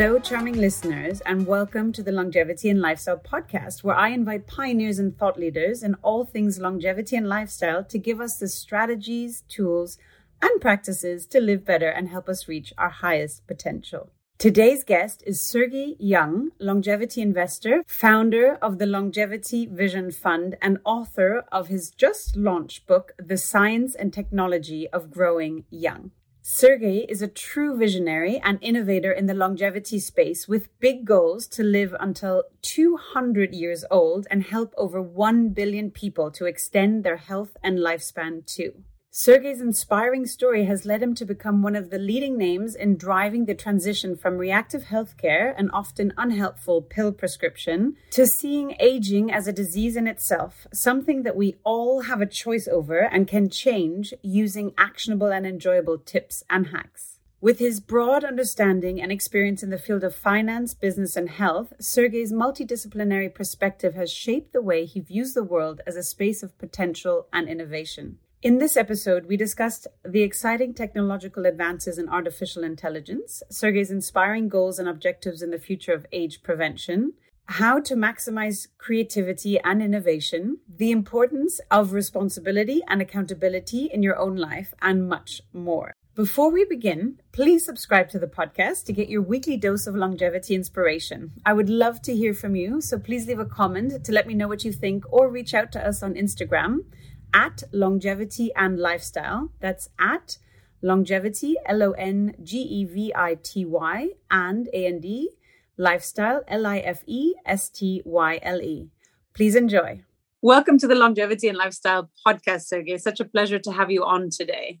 Hello, charming listeners, and welcome to the Longevity and Lifestyle podcast, where I invite pioneers and thought leaders in all things longevity and lifestyle to give us the strategies, tools, and practices to live better and help us reach our highest potential. Today's guest is Sergey Young, longevity investor, founder of the Longevity Vision Fund, and author of his just launched book, The Science and Technology of Growing Young. Sergey is a true visionary and innovator in the longevity space with big goals to live until 200 years old and help over 1 billion people to extend their health and lifespan too. Sergey's inspiring story has led him to become one of the leading names in driving the transition from reactive healthcare and often unhelpful pill prescription to seeing aging as a disease in itself, something that we all have a choice over and can change using actionable and enjoyable tips and hacks. With his broad understanding and experience in the field of finance, business, and health, Sergey's multidisciplinary perspective has shaped the way he views the world as a space of potential and innovation. In this episode, we discussed the exciting technological advances in artificial intelligence, Sergey's inspiring goals and objectives in the future of age prevention, how to maximize creativity and innovation, the importance of responsibility and accountability in your own life, and much more. Before we begin, please subscribe to the podcast to get your weekly dose of longevity inspiration. I would love to hear from you, so please leave a comment to let me know what you think or reach out to us on Instagram at longevity and lifestyle. That's at longevity, L O N G E V I T Y, and A N D, lifestyle, L I F E S T Y L E. Please enjoy. Welcome to the Longevity and Lifestyle podcast, Sergey. It's such a pleasure to have you on today.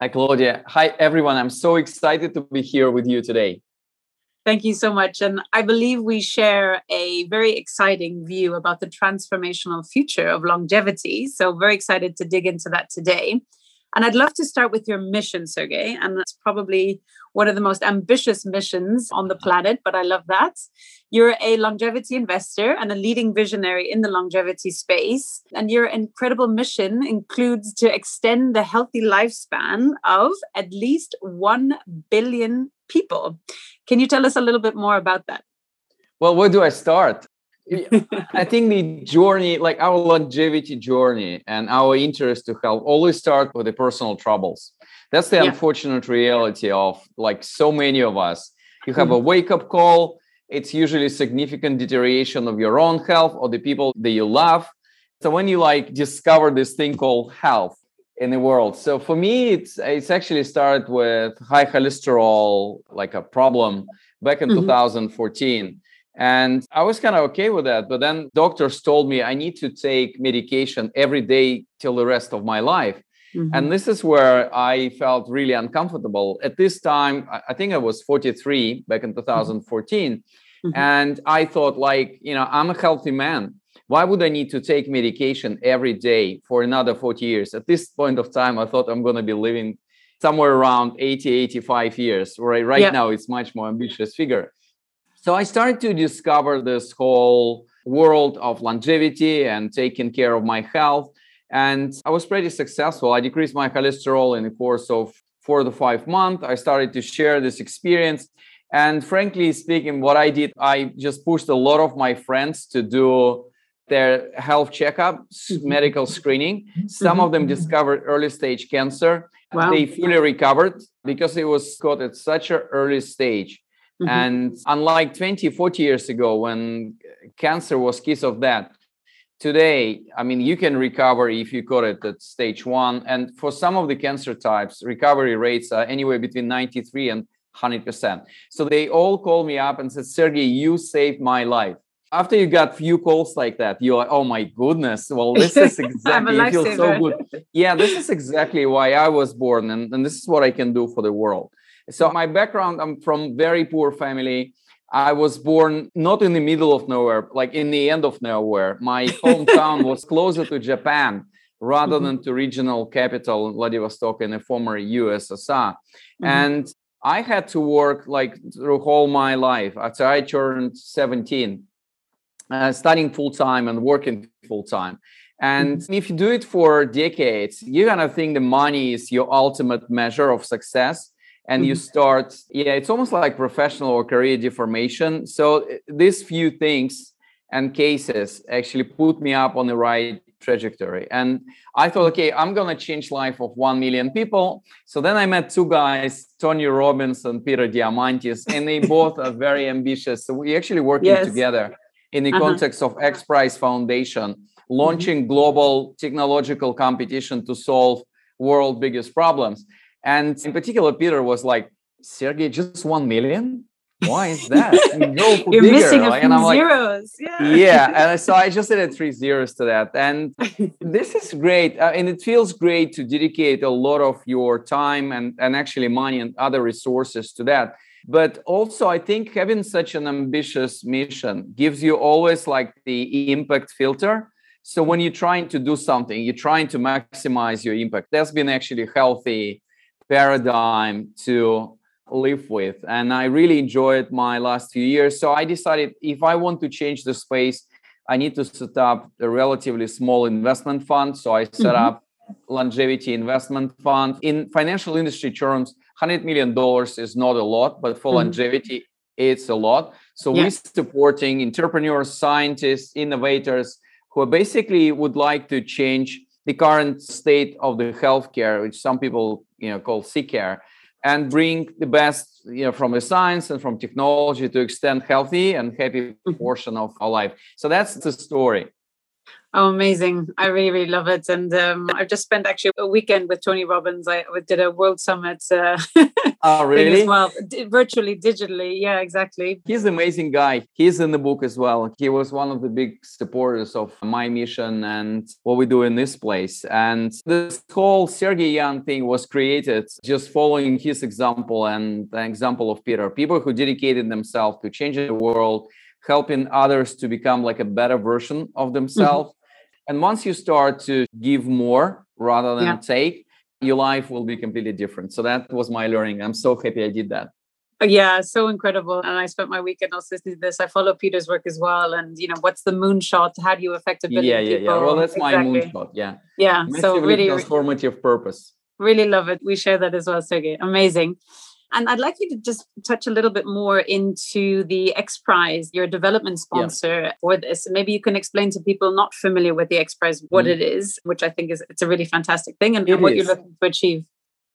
Hi, Claudia. Hi, everyone. I'm so excited to be here with you today. Thank you so much. And I believe we share a very exciting view about the transformational future of longevity. So, very excited to dig into that today. And I'd love to start with your mission, Sergey. And that's probably one of the most ambitious missions on the planet, but I love that. You're a longevity investor and a leading visionary in the longevity space. And your incredible mission includes to extend the healthy lifespan of at least 1 billion people. Can you tell us a little bit more about that? Well, where do I start? I think the journey, like our longevity journey and our interest to help, always start with the personal troubles. That's the yeah. unfortunate reality of like so many of us. You have mm-hmm. a wake up call, it's usually significant deterioration of your own health or the people that you love. So when you like discover this thing called health, in the world. So for me, it's it's actually started with high cholesterol, like a problem back in mm-hmm. 2014. And I was kind of okay with that. But then doctors told me I need to take medication every day till the rest of my life. Mm-hmm. And this is where I felt really uncomfortable. At this time, I think I was 43 back in 2014. Mm-hmm. And I thought, like, you know, I'm a healthy man why would I need to take medication every day for another 40 years? At this point of time, I thought I'm going to be living somewhere around 80, 85 years. Right, right yeah. now, it's much more ambitious figure. So I started to discover this whole world of longevity and taking care of my health. And I was pretty successful. I decreased my cholesterol in the course of four to five months. I started to share this experience. And frankly speaking, what I did, I just pushed a lot of my friends to do their health checkup, mm-hmm. medical screening. Some of them mm-hmm. discovered early stage cancer. Wow. They fully recovered because it was caught at such an early stage. Mm-hmm. And unlike 20, 40 years ago, when cancer was kiss of death, today, I mean, you can recover if you caught it at stage one. And for some of the cancer types, recovery rates are anywhere between 93 and 100%. So they all called me up and said, Sergey, you saved my life after you got few calls like that, you're like, oh my goodness, well, this is exactly, you feel so good. Yeah, this is exactly why I was born, and, and this is what I can do for the world. So, my background, I'm from very poor family. I was born not in the middle of nowhere, like in the end of nowhere. My hometown was closer to Japan rather mm-hmm. than to regional capital Vladivostok in the former USSR. Mm-hmm. And I had to work like through all my life. After I turned 17, uh, studying full time and working full time. And mm-hmm. if you do it for decades, you're gonna think the money is your ultimate measure of success. And mm-hmm. you start yeah it's almost like professional or career deformation so these few things and cases actually put me up on the right trajectory and i thought okay i'm going to change life of 1 million people so then i met two guys tony robbins and peter diamandis and they both are very ambitious so we actually working yes. together in the uh-huh. context of x prize foundation launching mm-hmm. global technological competition to solve world biggest problems and in particular, Peter was like, Sergey, just one million? Why is that? You're bigger. missing a few and I'm like, zeros. Yeah. yeah. And so I just added three zeros to that. And this is great. Uh, and it feels great to dedicate a lot of your time and, and actually money and other resources to that. But also, I think having such an ambitious mission gives you always like the impact filter. So when you're trying to do something, you're trying to maximize your impact. That's been actually healthy paradigm to live with. And I really enjoyed my last few years. So I decided if I want to change the space, I need to set up a relatively small investment fund. So I set mm-hmm. up longevity investment fund. In financial industry terms, $100 million is not a lot, but for mm-hmm. longevity, it's a lot. So we're supporting entrepreneurs, scientists, innovators who basically would like to change the current state of the healthcare, which some people you know called sick care, and bring the best you know from the science and from technology to extend healthy and happy portion of our life. So that's the story. Oh, amazing. I really, really love it. And um, I've just spent actually a weekend with Tony Robbins. I did a World Summit. Uh, oh, really? As well, D- virtually, digitally. Yeah, exactly. He's an amazing guy. He's in the book as well. He was one of the big supporters of my mission and what we do in this place. And this whole Sergey Young thing was created just following his example and the example of Peter. People who dedicated themselves to changing the world helping others to become like a better version of themselves mm-hmm. And once you start to give more rather than yeah. take, your life will be completely different. So that was my learning. I'm so happy I did that. Yeah, so incredible. And I spent my weekend also listening to this. I follow Peter's work as well. And you know, what's the moonshot? How do you affect a billion yeah, yeah, people? Yeah, Well, that's exactly. my moonshot. Yeah. Yeah. so really transformative purpose. Really love it. We share that as well, Sergey. Amazing. And I'd like you to just touch a little bit more into the X Prize, your development sponsor yeah. for this. Maybe you can explain to people not familiar with the X Prize what mm. it is, which I think is it's a really fantastic thing and, and what is. you're looking to achieve.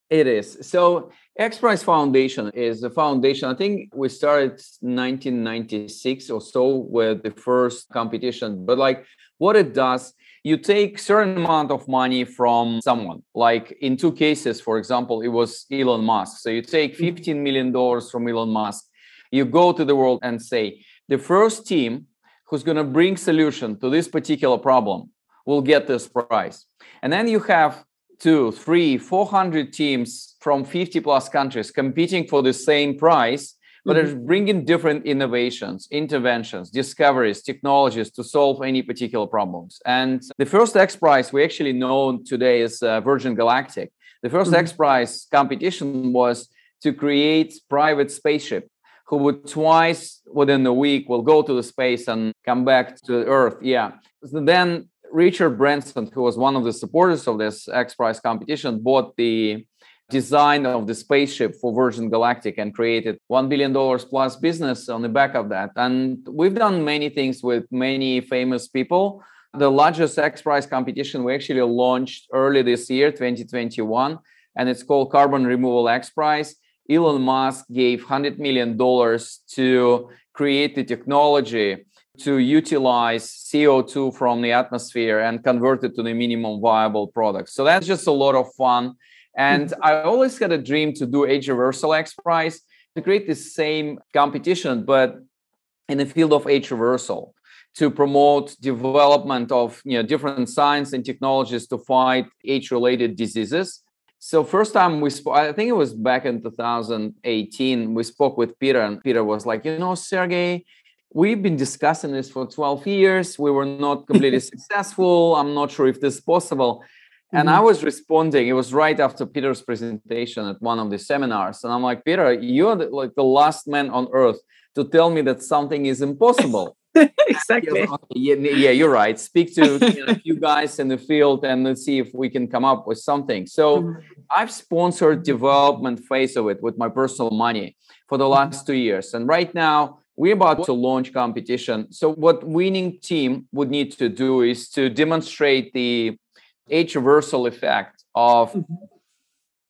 It is. So X Prize Foundation is a foundation. I think we started 1996 or so with the first competition. But like what it does you take certain amount of money from someone. Like in two cases for example it was elon musk. So you take mm-hmm. 15 million dollars from elon musk. You go to the world and say the first team who's going to bring solution to this particular problem will get this prize and then you have two three 400 teams from 50 plus countries competing for the same prize but mm-hmm. it's bringing different innovations, interventions, discoveries, technologies to solve any particular problems. And the first X Prize we actually know today is uh, Virgin Galactic. The 1st mm-hmm. X Prize competition was to create private spaceship who would twice within a week will go to the space and come back to Earth. Yeah. So then Richard Branson, who was one of the supporters of this X Prize competition, bought the design of the spaceship for Virgin Galactic and created $1 billion plus business on the back of that. And we've done many things with many famous people. The largest X Prize competition we actually launched early this year, 2021, and it's called Carbon Removal X Prize. Elon Musk gave $100 million to create the technology to utilize CO2 from the atmosphere and convert it to the minimum viable product. So that's just a lot of fun. And. I always had a dream to do age reversal X Prize to create the same competition, but in the field of age reversal to promote development of you know different science and technologies to fight age-related diseases. So first time we spoke, I think it was back in 2018, we spoke with Peter, and Peter was like, you know, Sergey, we've been discussing this for 12 years. We were not completely successful. I'm not sure if this is possible. And mm-hmm. I was responding. It was right after Peter's presentation at one of the seminars, and I'm like, Peter, you're the, like the last man on earth to tell me that something is impossible. exactly. Yeah, yeah, you're right. Speak to you know, a few guys in the field and let's see if we can come up with something. So mm-hmm. I've sponsored development phase of it with my personal money for the mm-hmm. last two years. And right now we're about to launch competition. So what winning team would need to do is to demonstrate the age reversal effect of mm-hmm.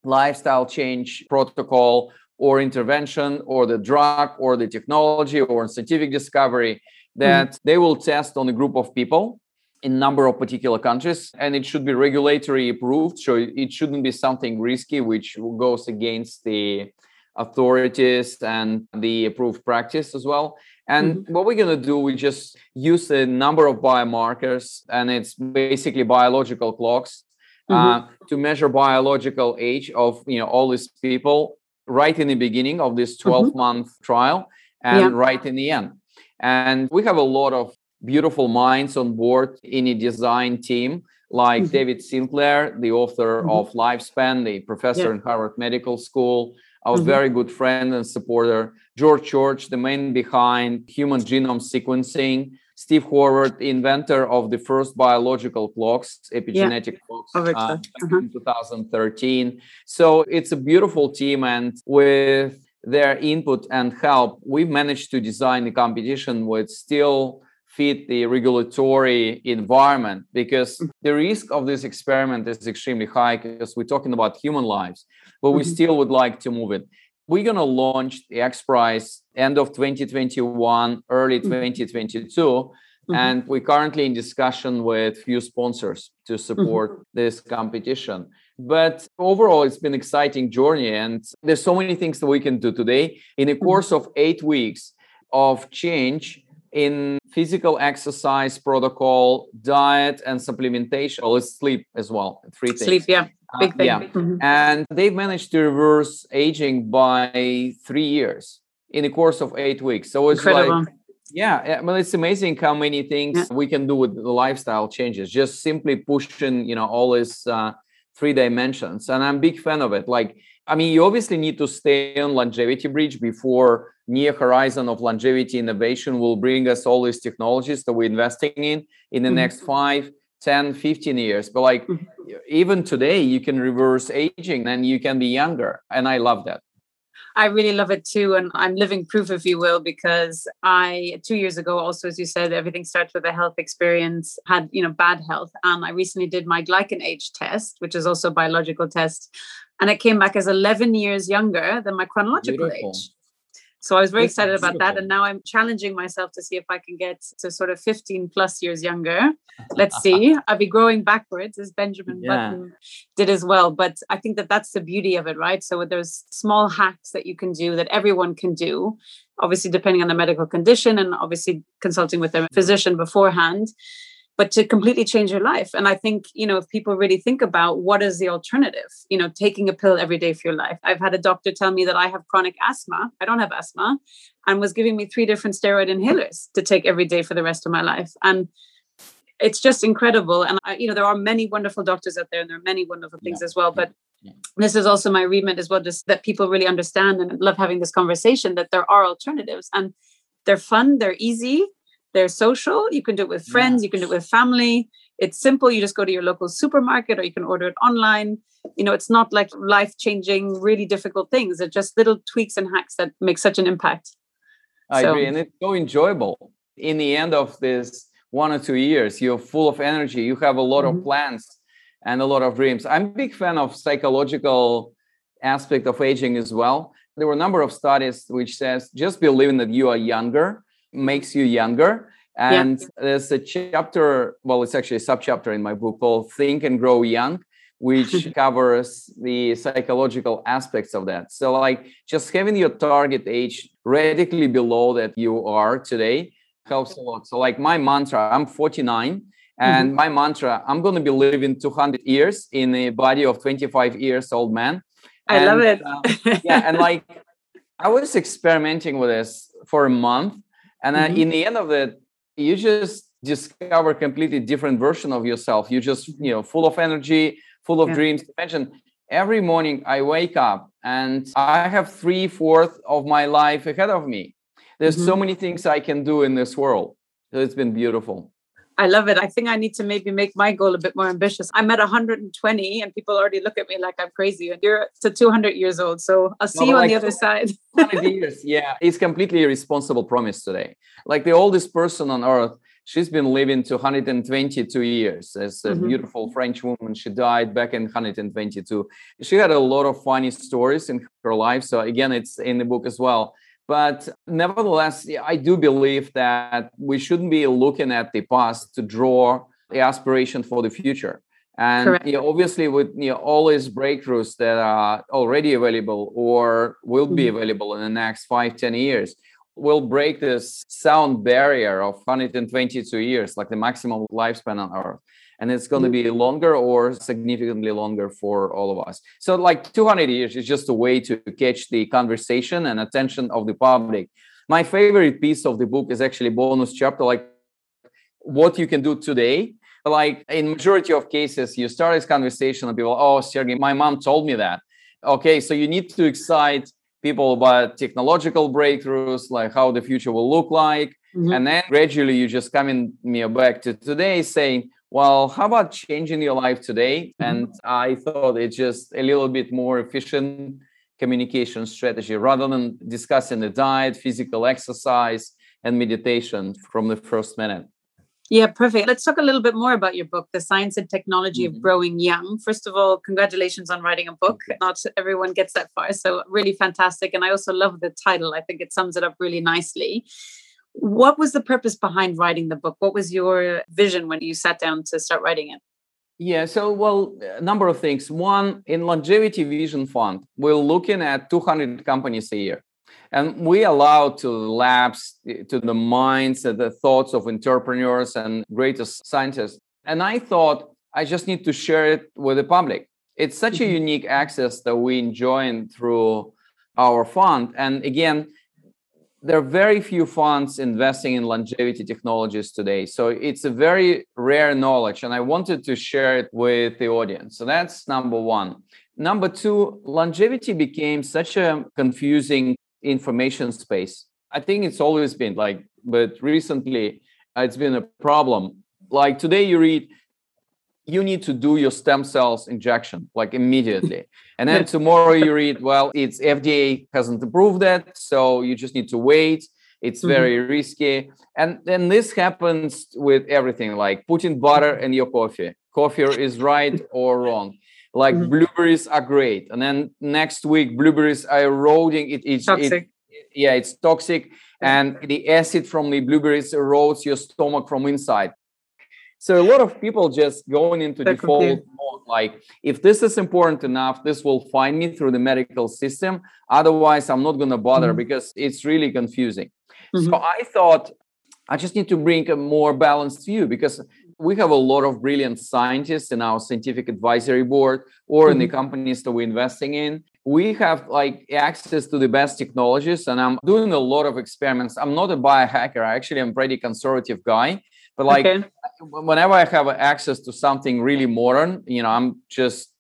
lifestyle change protocol or intervention or the drug or the technology or scientific discovery that mm-hmm. they will test on a group of people in number of particular countries and it should be regulatory approved so it shouldn't be something risky which goes against the authorities and the approved practice as well and mm-hmm. what we're going to do we just use a number of biomarkers and it's basically biological clocks uh, mm-hmm. uh, to measure biological age of you know all these people right in the beginning of this 12 mm-hmm. month trial and yeah. right in the end. And we have a lot of beautiful minds on board in a design team, like mm-hmm. David Sinclair, the author mm-hmm. of Lifespan, the professor yeah. in Harvard Medical School, our mm-hmm. very good friend and supporter, George Church, the man behind human genome sequencing, Steve Horvath, inventor of the first biological clocks, epigenetic yeah. clocks, uh, uh-huh. in 2013. So it's a beautiful team, and with their input and help, we've managed to design the competition with still fit the regulatory environment because mm. the risk of this experiment is extremely high because we're talking about human lives, but we mm-hmm. still would like to move it we're going to launch the X Prize end of 2021, early mm-hmm. 2022. Mm-hmm. And we're currently in discussion with few sponsors to support mm-hmm. this competition. But overall, it's been an exciting journey, and there's so many things that we can do today. In a mm-hmm. course of eight weeks of change in physical exercise protocol, diet, and supplementation, or sleep as well. Three things. Sleep, yeah. Uh, Big thing. yeah. Mm-hmm. And they've managed to reverse aging by three years in the course of eight weeks. So it's Incredible. like, yeah, well, it's amazing how many things yeah. we can do with the lifestyle changes. Just simply pushing, you know, all these uh, three dimensions, and I'm a big fan of it. Like, I mean, you obviously need to stay on longevity bridge before near horizon of longevity innovation will bring us all these technologies that we're investing in in the mm-hmm. next five 10 15 years but like mm-hmm. even today you can reverse aging and you can be younger and i love that I really love it too. And I'm living proof, if you will, because I, two years ago, also, as you said, everything starts with a health experience, had, you know, bad health. And I recently did my GlycanAge test, which is also a biological test. And it came back as 11 years younger than my chronological Beautiful. age. So I was very excited about that. And now I'm challenging myself to see if I can get to sort of 15 plus years younger. Let's see. I'll be growing backwards as Benjamin yeah. Button did as well. But I think that that's the beauty of it, right? So there's small hacks that you can do that everyone can do, obviously, depending on the medical condition and obviously consulting with a physician beforehand but to completely change your life. And I think, you know, if people really think about what is the alternative, you know, taking a pill every day for your life. I've had a doctor tell me that I have chronic asthma. I don't have asthma and was giving me three different steroid inhalers to take every day for the rest of my life. And it's just incredible. And, I, you know, there are many wonderful doctors out there and there are many wonderful things yeah. as well. But yeah. this is also my remit as well, just that people really understand and love having this conversation that there are alternatives and they're fun, they're easy, they're social. You can do it with friends, you can do it with family. It's simple. You just go to your local supermarket or you can order it online. You know, it's not like life changing, really difficult things. They're just little tweaks and hacks that make such an impact. I so, agree. And it's so enjoyable. In the end of this one or two years, you're full of energy. You have a lot mm-hmm. of plans and a lot of dreams. I'm a big fan of psychological aspect of aging as well. There were a number of studies which says just believing that you are younger makes you younger. And yeah. there's a chapter, well, it's actually a subchapter in my book called Think and Grow Young, which covers the psychological aspects of that. So, like, just having your target age radically below that you are today helps a lot. So, like, my mantra, I'm 49, and mm-hmm. my mantra, I'm going to be living 200 years in a body of 25 years old man. I love it. uh, yeah, and like, I was experimenting with this for a month and mm-hmm. in the end of it you just discover completely different version of yourself you just you know full of energy full of yeah. dreams imagine every morning i wake up and i have three fourths of my life ahead of me there's mm-hmm. so many things i can do in this world So it's been beautiful. I love it. I think I need to maybe make my goal a bit more ambitious. I'm at 120 and people already look at me like I'm crazy. And you're to 200 years old. So I'll see you like on the other side. 100 years. Yeah. It's completely irresponsible promise today. Like the oldest person on earth, she's been living to 122 years as a mm-hmm. beautiful French woman. She died back in 122. She had a lot of funny stories in her life. So again, it's in the book as well. But nevertheless, I do believe that we shouldn't be looking at the past to draw the aspiration for the future. And you know, obviously, with you know, all these breakthroughs that are already available or will be mm-hmm. available in the next five, ten years, will break this sound barrier of 122 years, like the maximum lifespan on Earth and it's going to be longer or significantly longer for all of us. So, like 200 years is just a way to catch the conversation and attention of the public. My favorite piece of the book is actually bonus chapter, like what you can do today. Like in majority of cases, you start this conversation and people, oh, Sergey, my mom told me that. Okay, so you need to excite people about technological breakthroughs, like how the future will look like. Mm-hmm. And then gradually you just come in me back to today saying, well, how about changing your life today? Mm-hmm. And I thought it's just a little bit more efficient communication strategy rather than discussing the diet, physical exercise, and meditation from the first minute. Yeah, perfect. Let's talk a little bit more about your book, The Science and Technology mm-hmm. of Growing Young. First of all, congratulations on writing a book. Not everyone gets that far. So, really fantastic. And I also love the title. I think it sums it up really nicely. What was the purpose behind writing the book? What was your vision when you sat down to start writing it? Yeah, so well, a number of things. One, in Longevity Vision Fund, we're looking at 200 companies a year. And we allow to labs, to the minds and the thoughts of entrepreneurs and greatest scientists. And I thought I just need to share it with the public. It's such a mm-hmm. unique access that we enjoy through our fund. And again, there are very few funds investing in longevity technologies today. So it's a very rare knowledge, and I wanted to share it with the audience. So that's number one. Number two, longevity became such a confusing information space. I think it's always been like, but recently uh, it's been a problem. Like today, you read you need to do your stem cells injection like immediately. And then tomorrow you read, well, it's FDA hasn't approved that, so you just need to wait. It's mm-hmm. very risky. And then this happens with everything like putting butter in your coffee. Coffee is right or wrong. Like mm-hmm. blueberries are great. And then next week, blueberries are eroding. It, it's toxic. It, yeah, it's toxic. And the acid from the blueberries erodes your stomach from inside. So a lot of people just going into that default mode, like if this is important enough, this will find me through the medical system. Otherwise, I'm not going to bother mm-hmm. because it's really confusing. Mm-hmm. So I thought I just need to bring a more balanced view because we have a lot of brilliant scientists in our scientific advisory board or mm-hmm. in the mm-hmm. companies that we're investing in we have like access to the best technologies and i'm doing a lot of experiments i'm not a biohacker I actually i'm a pretty conservative guy but like okay. whenever I have access to something really modern, you know, I'm just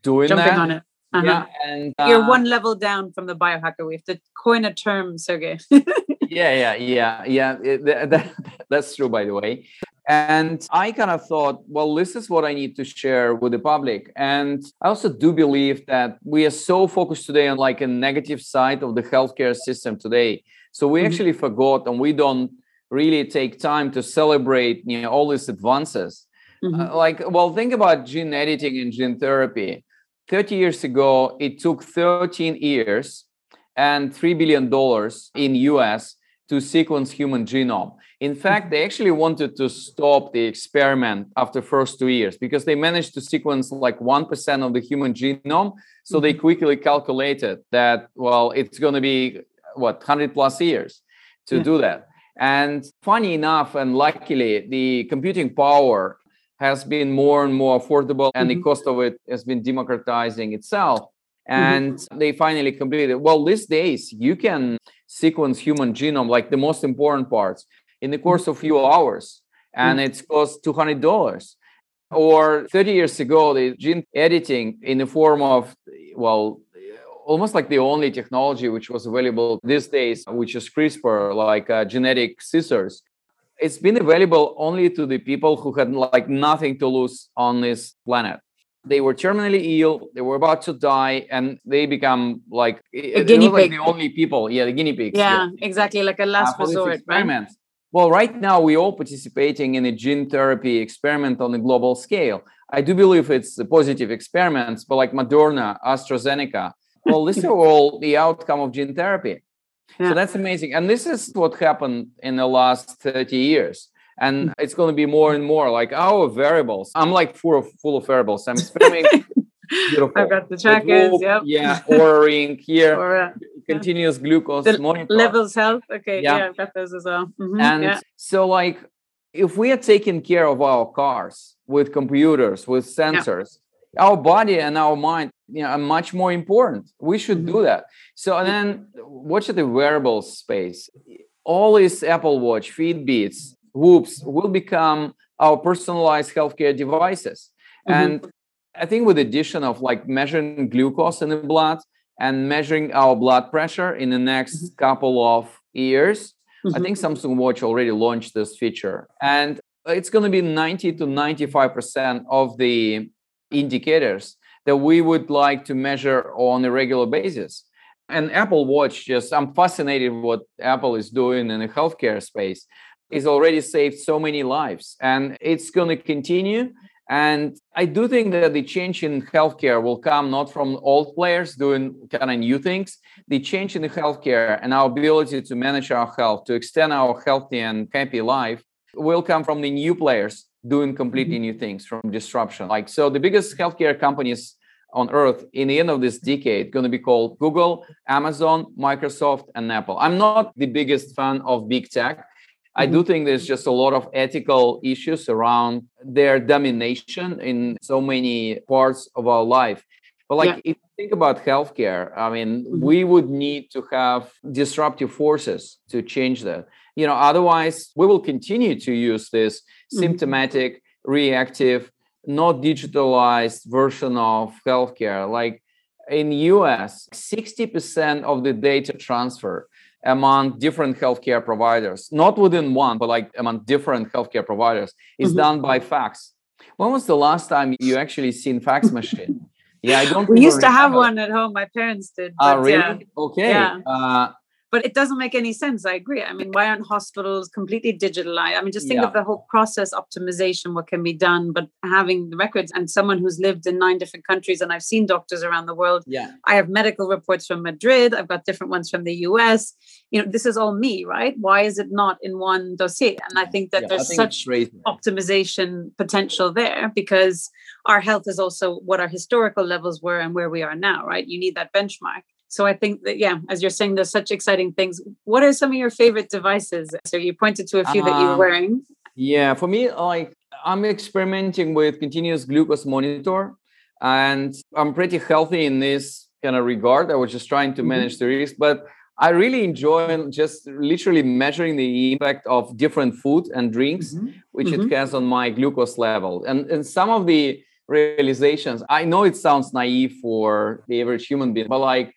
doing Jumping that. on it. Uh-huh. Yeah, and uh, you're one level down from the biohacker. We have to coin a term, Sergey. yeah, yeah, yeah, yeah. It, that, that, that's true, by the way. And I kind of thought, well, this is what I need to share with the public. And I also do believe that we are so focused today on like a negative side of the healthcare system today. So we mm-hmm. actually forgot and we don't really take time to celebrate you know all these advances mm-hmm. uh, like well think about gene editing and gene therapy 30 years ago it took 13 years and 3 billion dollars in us to sequence human genome in fact they actually wanted to stop the experiment after first two years because they managed to sequence like 1% of the human genome so mm-hmm. they quickly calculated that well it's going to be what 100 plus years to yeah. do that and funny enough, and luckily, the computing power has been more and more affordable, and mm-hmm. the cost of it has been democratizing itself. Mm-hmm. And mm-hmm. they finally completed. Well, these days, you can sequence human genome, like the most important parts, in the course of few hours, and mm-hmm. it's cost two hundred dollars. Or 30 years ago, the gene editing in the form of, well, almost like the only technology which was available these days, which is CRISPR, like uh, genetic scissors. it's been available only to the people who had like nothing to lose on this planet they were terminally ill they were about to die and they become like a guinea pig. Like the only people yeah the guinea pigs yeah, yeah. exactly like a last uh, resort right well right now we all participating in a gene therapy experiment on a global scale i do believe it's a positive experiments but like moderna astrazeneca well these are all the outcome of gene therapy yeah. so that's amazing and this is what happened in the last 30 years and mm. it's going to be more and more like our wearables. I'm like full of full of wearables. I'm experimenting. Beautiful. I've got the trackers. Yep. Yeah, Oura ring here. Aura. Continuous glucose the monitor. Levels health. Okay. Yeah. yeah, I've got those as well. Mm-hmm. And yeah. so, like, if we are taking care of our cars with computers, with sensors, yeah. Our body and our mind, you know, are much more important. We should mm-hmm. do that. So, and then watch the wearable space. All these Apple Watch, Fitbits, Whoops will become our personalized healthcare devices. Mm-hmm. And I think with the addition of like measuring glucose in the blood and measuring our blood pressure in the next mm-hmm. couple of years, mm-hmm. I think Samsung Watch already launched this feature. And it's going to be 90 to 95% of the indicators that we would like to measure on a regular basis. And Apple Watch just, I'm fascinated what Apple is doing in the healthcare space is already saved so many lives and it's going to continue and i do think that the change in healthcare will come not from old players doing kind of new things the change in the healthcare and our ability to manage our health to extend our healthy and happy life will come from the new players doing completely mm-hmm. new things from disruption like so the biggest healthcare companies on earth in the end of this decade going to be called google amazon microsoft and apple i'm not the biggest fan of big tech I do mm-hmm. think there's just a lot of ethical issues around their domination in so many parts of our life. But like yeah. if you think about healthcare, I mean, mm-hmm. we would need to have disruptive forces to change that. You know, otherwise we will continue to use this mm-hmm. symptomatic, reactive, not digitalized version of healthcare. Like in US, 60% of the data transfer among different healthcare providers, not within one, but like among different healthcare providers, is mm-hmm. done by fax. When was the last time you actually seen fax machine? Yeah, I don't. We used to have one at home. My parents did. Ah, uh, really? Yeah. Okay. Yeah. Uh, but it doesn't make any sense. I agree. I mean, why aren't hospitals completely digitalized? I mean, just think yeah. of the whole process optimization, what can be done, but having the records and someone who's lived in nine different countries, and I've seen doctors around the world. Yeah. I have medical reports from Madrid. I've got different ones from the US. You know, this is all me, right? Why is it not in one dossier? And I think that yeah, there's think such optimization potential there because our health is also what our historical levels were and where we are now, right? You need that benchmark. So I think that yeah, as you're saying, there's such exciting things. What are some of your favorite devices? So you pointed to a few that you're um, wearing. Yeah, for me, like I'm experimenting with continuous glucose monitor, and I'm pretty healthy in this kind of regard. I was just trying to mm-hmm. manage mm-hmm. the risk, but I really enjoy just literally measuring the impact of different food and drinks, mm-hmm. which mm-hmm. it has on my glucose level. And and some of the realizations, I know it sounds naive for the average human being, but like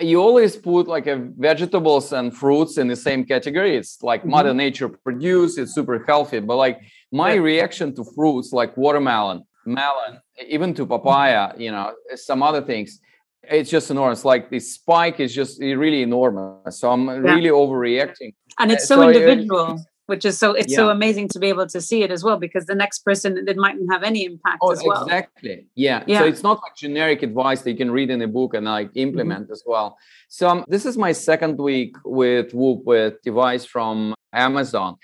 you always put like a vegetables and fruits in the same category it's like mm-hmm. mother nature produce it's super healthy but like my yeah. reaction to fruits like watermelon melon even to papaya you know some other things it's just enormous like the spike is just really enormous so i'm yeah. really overreacting and it's so, so individual which is so it's yeah. so amazing to be able to see it as well because the next person it mightn't have any impact oh, as well. exactly. Yeah. yeah. so it's not like generic advice that you can read in a book and like implement mm-hmm. as well. So um, this is my second week with whoop with device from amazon.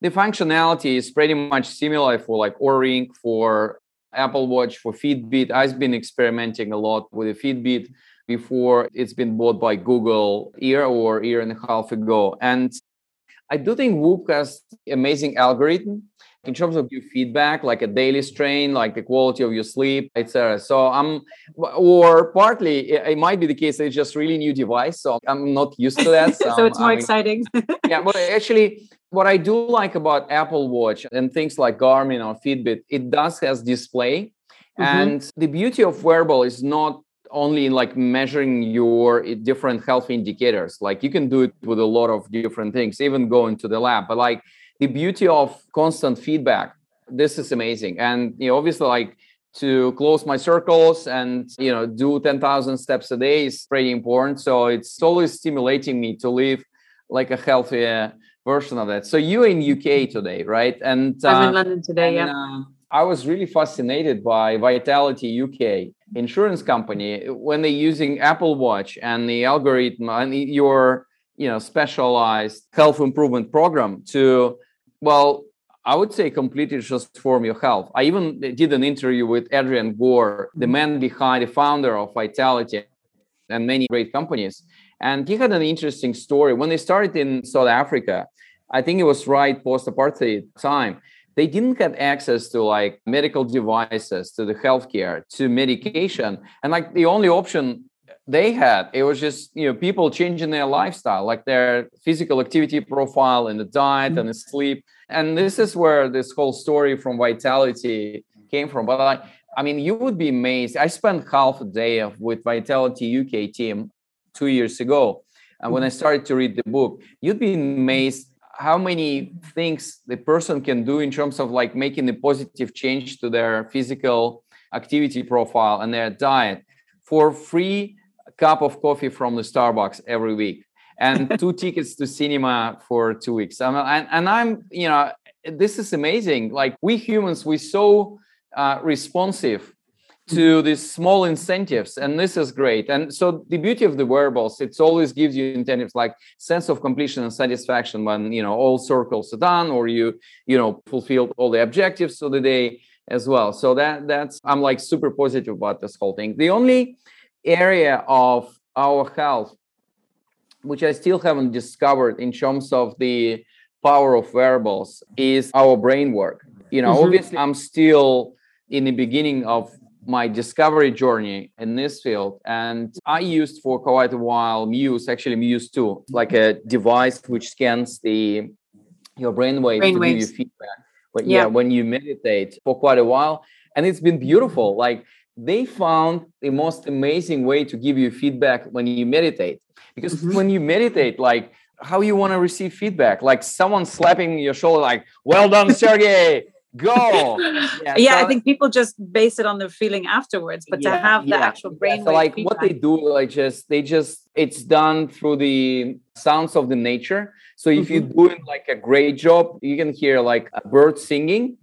The functionality is pretty much similar for like Oura Ring for apple watch for fitbit. I've been experimenting a lot with the fitbit. Before it's been bought by google year or year and a half ago. And I do think Whoop has amazing algorithm in terms of your feedback, like a daily strain, like the quality of your sleep, etc. So I'm, or partly it, might be the case that it's just really new device, so I'm not used to that. So, so it's more I mean, exciting. yeah, but actually, what I do like about Apple Watch and things like Garmin or Fitbit, it does has display, mm-hmm. and the beauty of wearable is not only in like measuring your different health indicators. Like you can do it with a lot of different things even going to the lab. But like the beauty of constant feedback this is amazing. And you know obviously like to close my circles and you know do 10,000 steps a day is pretty important. So it's always stimulating me to live like a healthier version of that. So you in UK today right? And I'm in uh, London today and, yeah. uh, I was really fascinated by Vitality UK insurance company when they're using Apple Watch and the algorithm and your you know specialized health improvement program to well I would say completely transform your health. I even did an interview with Adrian Gore, the man behind the founder of Vitality and many great companies. And he had an interesting story. When they started in South Africa, I think it was right post apartheid time, they didn't get access to like medical devices, to the healthcare, to medication. And like the only option they had it was just you know people changing their lifestyle like their physical activity profile and the diet mm-hmm. and the sleep and this is where this whole story from vitality came from but like i mean you would be amazed i spent half a day with vitality uk team two years ago and when i mm-hmm. started to read the book you'd be amazed how many things the person can do in terms of like making a positive change to their physical activity profile and their diet for free cup of coffee from the starbucks every week and two tickets to cinema for two weeks. and, and I'm, you know, this is amazing. Like we humans, we're so uh, responsive to these small incentives and this is great and so the beauty of the wearables it always gives you incentives like sense of completion and satisfaction when you know all circles are done or you you know fulfilled all the objectives of the day as well so that that's i'm like super positive about this whole thing the only area of our health which I still haven't discovered in terms of the power of wearables, is our brain work. You know, mm-hmm. obviously, I'm still in the beginning of my discovery journey in this field. And I used for quite a while Muse, actually Muse 2, like a device which scans the your brain waves brain to waves. give you feedback. But yeah. yeah, when you meditate for quite a while. And it's been beautiful. Like they found the most amazing way to give you feedback when you meditate because mm-hmm. when you meditate like how you want to receive feedback like someone slapping your shoulder like well done sergey go yeah, yeah so, i think people just base it on the feeling afterwards but yeah, to have the yeah. actual brain so like feedback. what they do like just they just it's done through the sounds of the nature so if mm-hmm. you're doing like a great job you can hear like a bird singing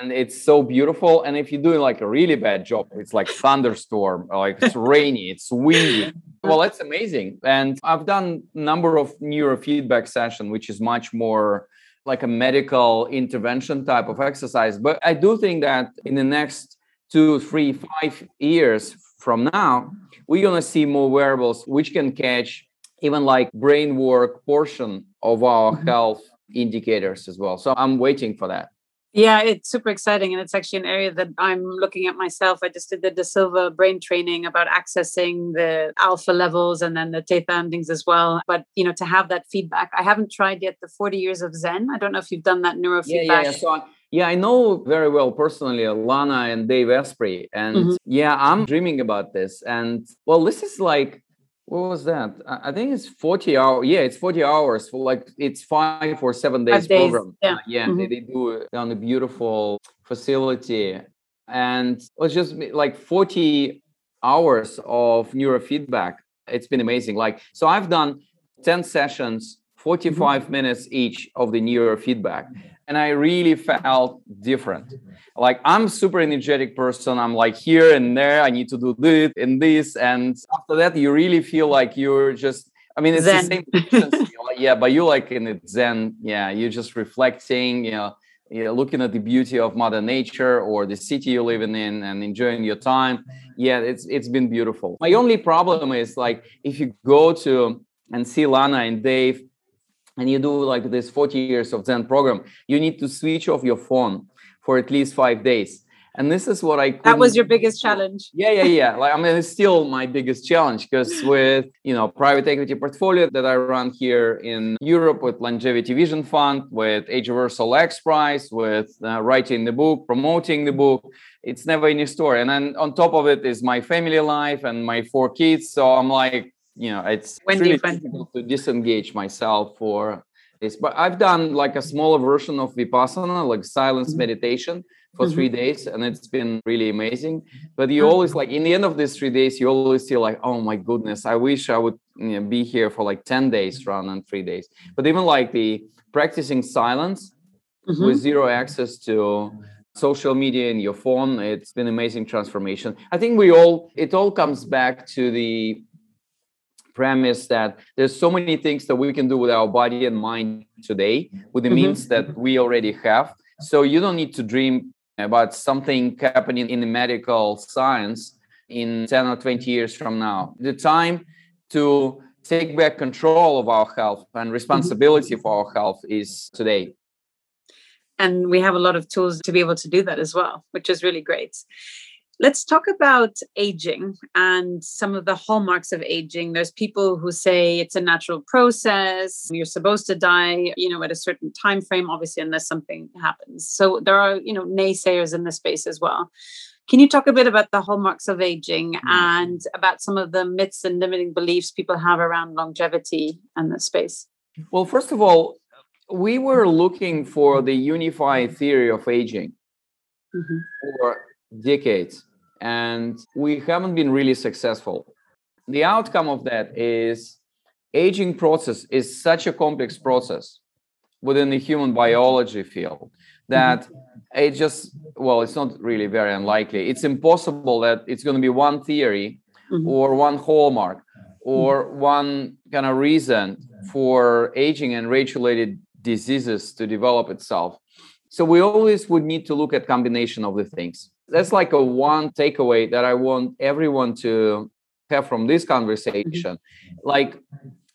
and it's so beautiful. And if you're doing like a really bad job, it's like thunderstorm, like it's rainy, it's windy. Well, it's amazing. And I've done number of neurofeedback session, which is much more like a medical intervention type of exercise. But I do think that in the next two, three, five years from now, we're gonna see more wearables which can catch even like brain work portion of our mm-hmm. health indicators as well. So I'm waiting for that. Yeah, it's super exciting. And it's actually an area that I'm looking at myself. I just did the De Silva brain training about accessing the alpha levels and then the theta endings as well. But, you know, to have that feedback, I haven't tried yet the 40 years of Zen. I don't know if you've done that neurofeedback. Yeah, yeah, yeah. So I, yeah, I know very well personally Lana and Dave Asprey. And mm-hmm. yeah, I'm dreaming about this. And well, this is like what was that? I think it's 40 hours. Yeah, it's 40 hours for like it's five or seven days, days. program. Yeah, yeah mm-hmm. they, they, do it on a beautiful facility. And it was just like 40 hours of neurofeedback. It's been amazing. Like, so I've done 10 sessions, 45 mm-hmm. minutes each of the neurofeedback and I really felt different. Like I'm super energetic person. I'm like here and there. I need to do this and this, and after that, you really feel like you're just. I mean, it's zen. the same. yeah, but you like in it Zen. Yeah, you're just reflecting. You know, you know, looking at the beauty of Mother Nature or the city you're living in and enjoying your time. Yeah, it's it's been beautiful. My only problem is like if you go to and see Lana and Dave and you do like this 40 years of Zen program, you need to switch off your phone for at least five days. And this is what I that was your biggest challenge. Yeah, yeah, yeah. Like I mean, it's still my biggest challenge because with you know private equity portfolio that I run here in Europe with Longevity Vision Fund, with Age Reversal X Prize, with uh, writing the book, promoting the book, it's never any story. And then on top of it is my family life and my four kids. So I'm like, you know it's when really difficult to disengage myself for this but I've done like a smaller version of Vipassana, like silence mm-hmm. meditation for mm-hmm. three days, and it's been really amazing. But you mm-hmm. always like in the end of these three days, you always feel like, oh my goodness, I wish I would you know, be here for like 10 days rather than three days. But even like the practicing silence mm-hmm. with zero access to social media and your phone, it's been amazing transformation. I think we all, it all comes back to the premise that there's so many things that we can do with our body and mind today with the mm-hmm. means that we already have so you don't need to dream about something happening in the medical science in 10 or 20 years from now the time to take back control of our health and mm-hmm. responsibility for our health is today and we have a lot of tools to be able to do that as well which is really great Let's talk about aging and some of the hallmarks of aging. There's people who say it's a natural process. You're supposed to die, you know, at a certain time frame, obviously, unless something happens. So there are, you know, naysayers in the space as well. Can you talk a bit about the hallmarks of aging mm-hmm. and about some of the myths and limiting beliefs people have around longevity and the space? Well, first of all, we were looking for the unified theory of aging mm-hmm. for decades and we haven't been really successful. The outcome of that is aging process is such a complex process within the human biology field that it just well it's not really very unlikely. It's impossible that it's going to be one theory mm-hmm. or one hallmark or one kind of reason for aging and age related diseases to develop itself. So we always would need to look at combination of the things that's like a one takeaway that I want everyone to have from this conversation. Like,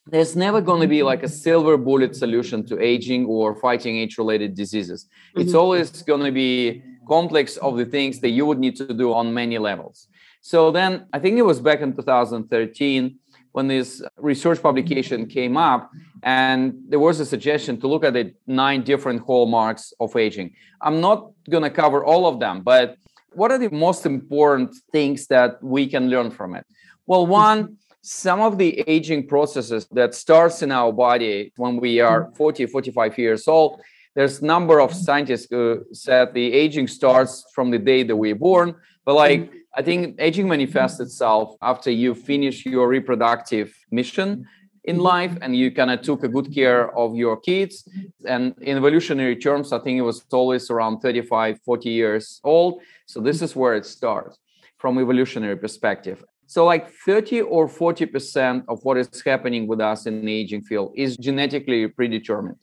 there's never going to be like a silver bullet solution to aging or fighting age-related diseases. Mm-hmm. It's always going to be complex of the things that you would need to do on many levels. So then, I think it was back in 2013 when this research publication came up and there was a suggestion to look at the nine different hallmarks of aging i'm not going to cover all of them but what are the most important things that we can learn from it? Well, mm-hmm. one, some of the aging processes that starts in our body when we are mm-hmm. 40, 45 years old, there's a number of scientists who said the aging starts from the day that we're born. But like, mm-hmm. I think aging manifests itself after you finish your reproductive mission in life and you kind of took a good care of your kids. And in evolutionary terms, I think it was always around 35, 40 years old. So this is where it starts from evolutionary perspective. So like 30 or 40% of what is happening with us in the aging field is genetically predetermined.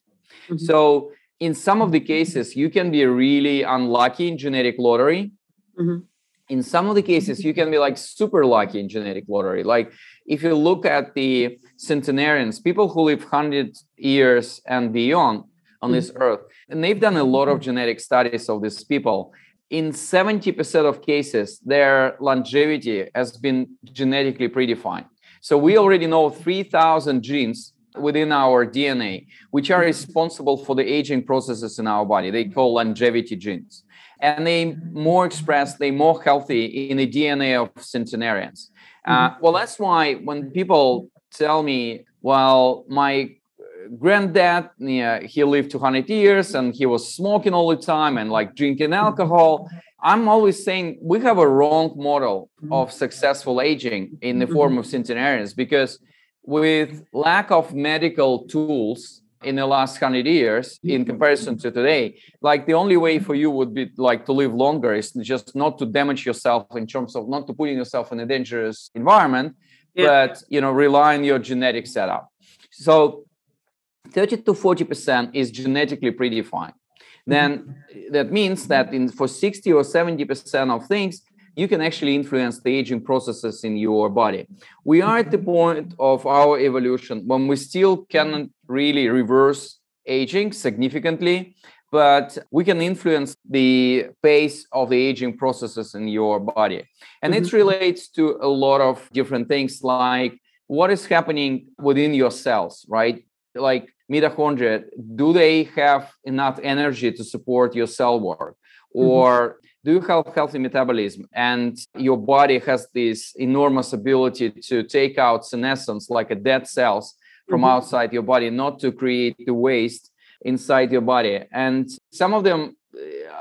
Mm-hmm. So in some of the cases, you can be really unlucky in genetic lottery. Mm-hmm. In some of the cases, you can be like super lucky in genetic lottery. Like if you look at the centenarians, people who live 100 years and beyond on this mm-hmm. earth, and they've done a lot of genetic studies of these people in 70% of cases, their longevity has been genetically predefined. So we already know 3,000 genes within our DNA, which are responsible for the aging processes in our body. They call longevity genes. And they more expressed, they more healthy in the DNA of centenarians. Uh, well, that's why when people tell me, well, my uh, granddad yeah, he lived 200 years and he was smoking all the time and like drinking alcohol. I'm always saying we have a wrong model mm-hmm. of successful aging in the form mm-hmm. of centenarians because with lack of medical tools in the last 100 years in mm-hmm. comparison to today like the only way for you would be like to live longer is just not to damage yourself in terms of not to putting yourself in a dangerous environment yeah. but you know rely on your genetic setup so 30 to 40% is genetically predefined. Mm-hmm. Then that means that in for 60 or 70% of things, you can actually influence the aging processes in your body. We are at the mm-hmm. point of our evolution when we still cannot really reverse aging significantly, but we can influence the pace of the aging processes in your body. And mm-hmm. it relates to a lot of different things like what is happening within your cells, right? Like mitochondria do they have enough energy to support your cell work mm-hmm. or do you have healthy metabolism and your body has this enormous ability to take out senescence like a dead cells from mm-hmm. outside your body, not to create the waste inside your body. And some of them,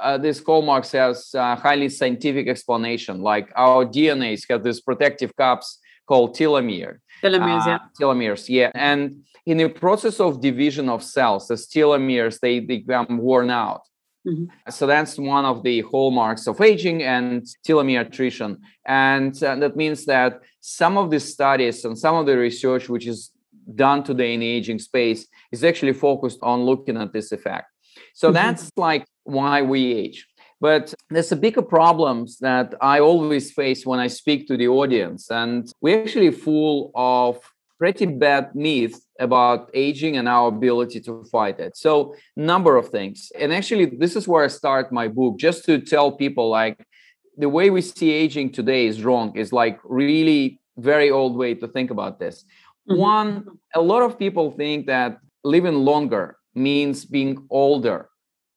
uh, this hallmarks has a highly scientific explanation, like our DNAs have these protective caps called telomere. Telomeres, uh, yeah. Telomeres, yeah. And in the process of division of cells, the telomeres, they, they become worn out. Mm-hmm. So that's one of the hallmarks of aging and telomere attrition. And uh, that means that some of the studies and some of the research which is done today in the aging space is actually focused on looking at this effect. So mm-hmm. that's like why we age. But there's a bigger problems that I always face when I speak to the audience. And we're actually full of pretty bad myths about aging and our ability to fight it. So, number of things. And actually, this is where I start my book, just to tell people like the way we see aging today is wrong, is like really very old way to think about this. Mm-hmm. One, a lot of people think that living longer means being older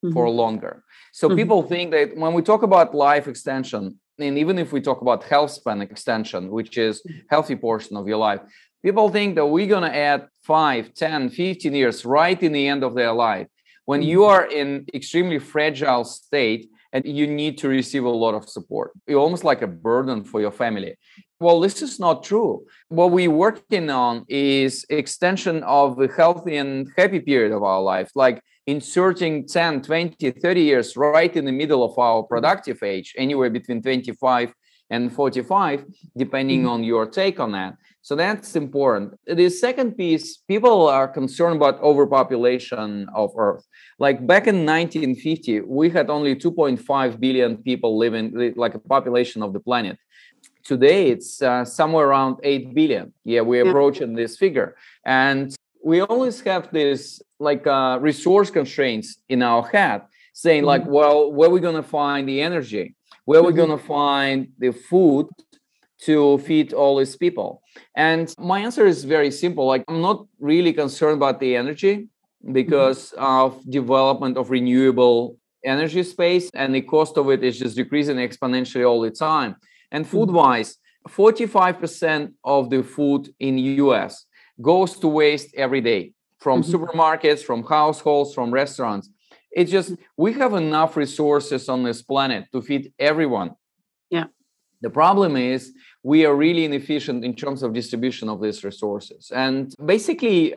mm-hmm. for longer. So mm-hmm. people think that when we talk about life extension, and even if we talk about health span extension, which is mm-hmm. healthy portion of your life, people think that we're going to add 5, 10, 15 years right in the end of their life. When you mm-hmm. are in extremely fragile state and you need to receive a lot of support, you're almost like a burden for your family. Well, this is not true. What we're working on is extension of the healthy and happy period of our life, like inserting 10, 20, 30 years right in the middle of our productive age, anywhere between 25 and 45, depending mm-hmm. on your take on that. So that's important. The second piece, people are concerned about overpopulation of Earth. Like back in 1950, we had only 2.5 billion people living, like a population of the planet today it's uh, somewhere around 8 billion. Yeah we're approaching this figure. And we always have this like uh, resource constraints in our head saying like mm-hmm. well where are we going to find the energy? Where are we mm-hmm. going to find the food to feed all these people? And my answer is very simple. Like i'm not really concerned about the energy because mm-hmm. of development of renewable energy space and the cost of it is just decreasing exponentially all the time and mm-hmm. food wise, 45% of the food in US goes to waste every day from mm-hmm. supermarkets, from households, from restaurants. It's just we have enough resources on this planet to feed everyone. Yeah. The problem is we are really inefficient in terms of distribution of these resources. And basically,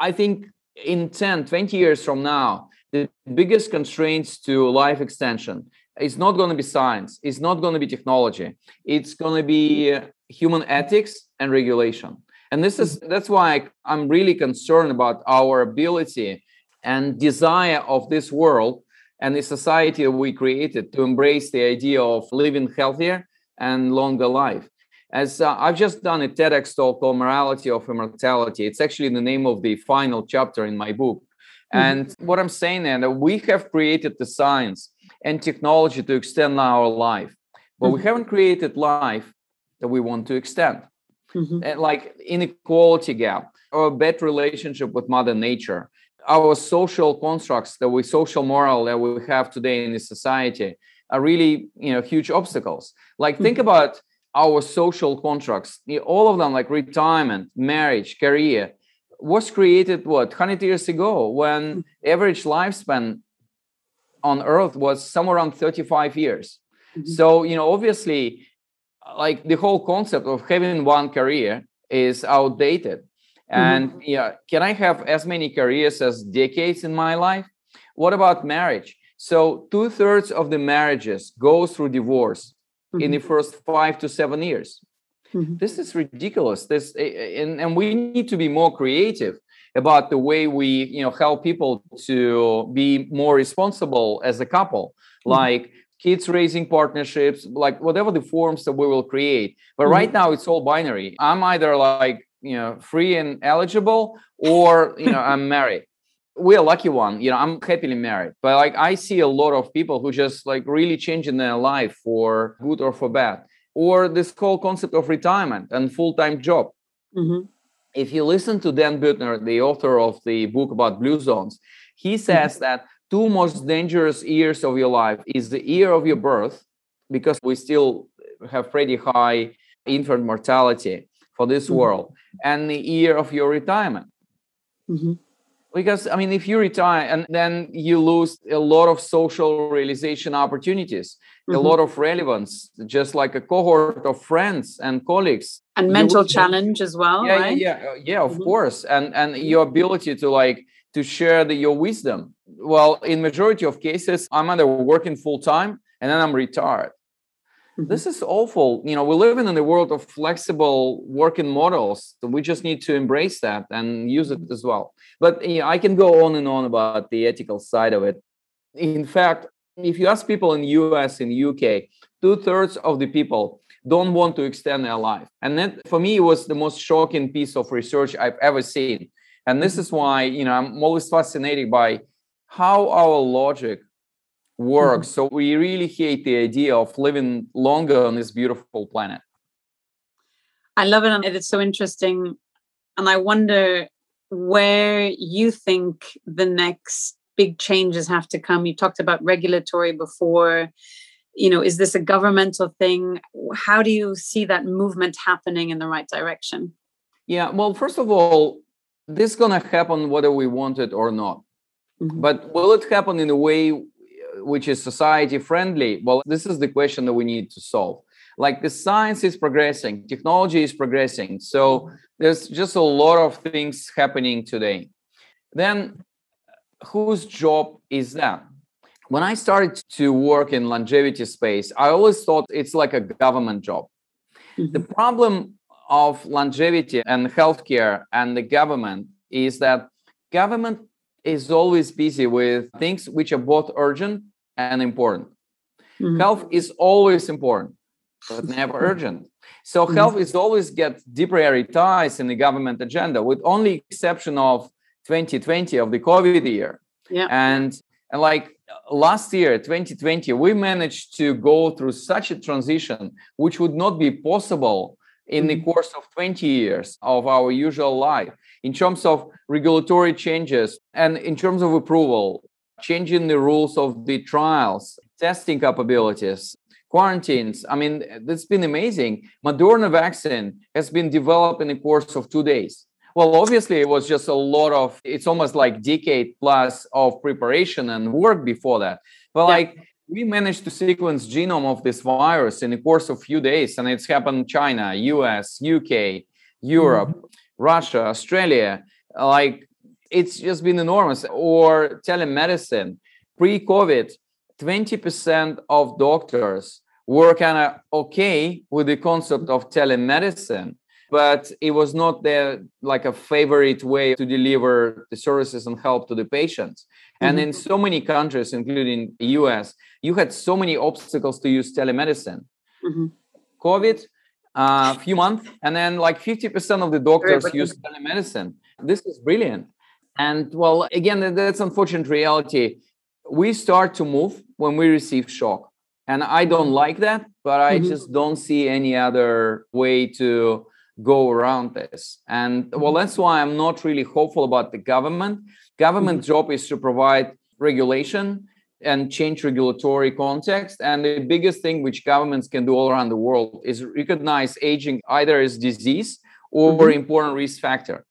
I think in 10, 20 years from now, the biggest constraints to life extension it's not going to be science. It's not going to be technology. It's going to be human ethics and regulation. And this is that's why i'm really concerned about our ability and desire of this world and the society that we created to embrace the idea of living healthier and longer life. As uh, i've just done a tedx talk called morality of immortality. It's actually the name of the final chapter in my book. Mm-hmm. and what i'm saying is that we have created the science and technology to extend our life. But mm-hmm. we haven't created life that we want to extend. Mm-hmm. And like inequality gap or a bad relationship with mother nature our social constructs that we social moral that we have today in the society are really you know huge obstacles like think mm-hmm. about our social contracts all of them like retirement marriage career was created what 100 years ago when mm-hmm. average lifespan on earth was somewhere around 35 years mm-hmm. so you know obviously like the whole concept of having one career is outdated and mm-hmm. yeah can i have as many careers as decades in my life what about marriage so two-thirds of the marriages go through divorce mm-hmm. in the first five to seven years mm-hmm. this is ridiculous this and, and we need to be more creative about the way we you know help people to be more responsible as a couple. Mm-hmm. like kids raising partnerships like whatever the forms that we will create. But mm-hmm. right now it's all binary. I'm either like you know free and eligible or you know i'm married. We're a lucky one you know i'm happily married. But like i see a lot of people who just like really changing their life for good or for bad. Or this whole concept of retirement and full-time job. Mm-hmm if you listen to Dan Buettner, the author of the book about blue zones, he mm-hmm. says mm-hmm. that two most dangerous years of your life is the year of your birth, because we still have pretty high infant mortality for this mm-hmm. world, and the year of your retirement. Mm-hmm. Because, I mean, if you retire and then you lose a lot of social realization opportunities, mm-hmm. a lot of relevance, just like a cohort of friends and colleagues. And mental challenge as well. Yeah, right? yeah, yeah, yeah, of mm-hmm. course. And and your ability to like to share the, your wisdom. Well, in majority of cases, I'm either working full time and then I'm retired. Mm-hmm. This is awful. You know, we're living in a world of flexible working models. So we just need to embrace that and use it as well. But you know, I can go on and on about the ethical side of it. In fact, if you ask people in US, in UK, two thirds of the people don't want to extend their life. And that for me was the most shocking piece of research I've ever seen. And this is why, you know, I'm always fascinated by how our logic works. Mm-hmm. So we really hate the idea of living longer on this beautiful planet. I love it. And it's so interesting. And I wonder where you think the next big changes have to come. You talked about regulatory before. You know, is this a governmental thing? How do you see that movement happening in the right direction? Yeah, well, first of all, this is going to happen whether we want it or not. Mm-hmm. But will it happen in a way which is society friendly? Well, this is the question that we need to solve. Like the science is progressing, technology is progressing. So there's just a lot of things happening today. Then, whose job is that? When I started to work in longevity space, I always thought it's like a government job. Mm-hmm. The problem of longevity and healthcare and the government is that government is always busy with things which are both urgent and important. Mm-hmm. Health is always important, but never urgent. So mm-hmm. health is always get deprioritized in the government agenda, with only exception of 2020 of the COVID year. Yeah. And and like last year, 2020, we managed to go through such a transition, which would not be possible in the mm-hmm. course of 20 years of our usual life in terms of regulatory changes and in terms of approval, changing the rules of the trials, testing capabilities, quarantines. I mean, that's been amazing. Moderna vaccine has been developed in the course of two days. Well, obviously, it was just a lot of, it's almost like decade plus of preparation and work before that. But yeah. like, we managed to sequence genome of this virus in the course of few days, and it's happened China, US, UK, Europe, mm-hmm. Russia, Australia. Like, it's just been enormous. Or telemedicine. Pre-COVID, 20% of doctors were kind of okay with the concept of telemedicine but it was not their like a favorite way to deliver the services and help to the patients. Mm-hmm. and in so many countries including the us you had so many obstacles to use telemedicine. Mm-hmm. covid a uh, few months and then like 50% of the doctors use telemedicine. This is brilliant. And well again that's unfortunate reality. We start to move when we receive shock. And i don't like that but i mm-hmm. just don't see any other way to go around this. And well, that's why I'm not really hopeful about the government. Government mm-hmm. job is to provide regulation and change regulatory context. And the biggest thing which governments can do all around the world is recognize aging either as disease or mm-hmm. important risk factor.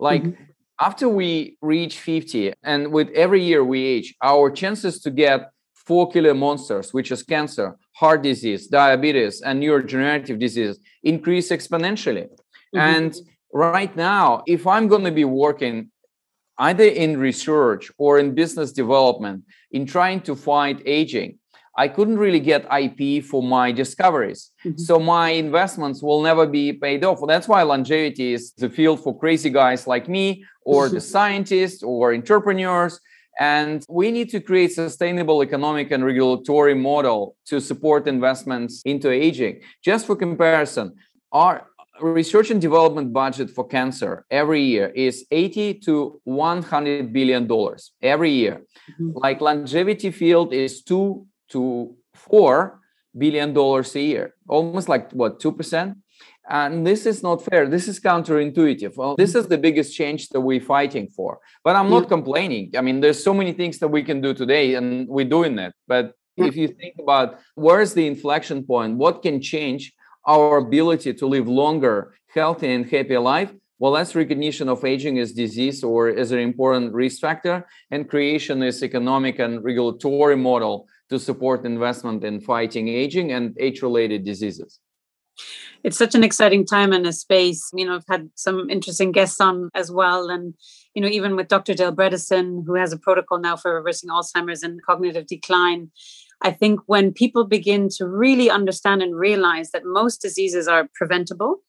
Like mm-hmm. after we reach 50 and with every year we age, our chances to get four killer monsters, which is cancer, heart disease, diabetes, and neurodegenerative disease increase exponentially. Mm-hmm. And right now, if I'm going to be working either in research or in business development in trying to fight aging, I couldn't really get IP for my discoveries. Mm-hmm. So my investments will never be paid off. That's why longevity is the field for crazy guys like me or the scientists or entrepreneurs and we need to create sustainable economic and regulatory model to support investments into aging. Just for comparison, our research and development budget for cancer every year is 80 to 100 billion dollars every year. Mm-hmm. Like longevity field is 2 to 4 billion dollars a year. Almost like what 2%? and this is not fair. This is counterintuitive. Well this is the biggest change that we're fighting for. But i'm not complaining. I mean there's so many things that we can do today and we're doing it. But hmm. if you think about where's the inflection point what can change our ability to live longer healthy and happy life? Well that's recognition of aging as disease or as an important risk factor and creation is economic and regulatory model to support investment in fighting aging and age-related diseases. It's such an exciting time in a space. You know i've had some interesting guests on as well. And you know even with dr dale bredesen who has a protocol now for reversing alzheimer's and cognitive decline I think when people begin to really understand and realize that most diseases are preventable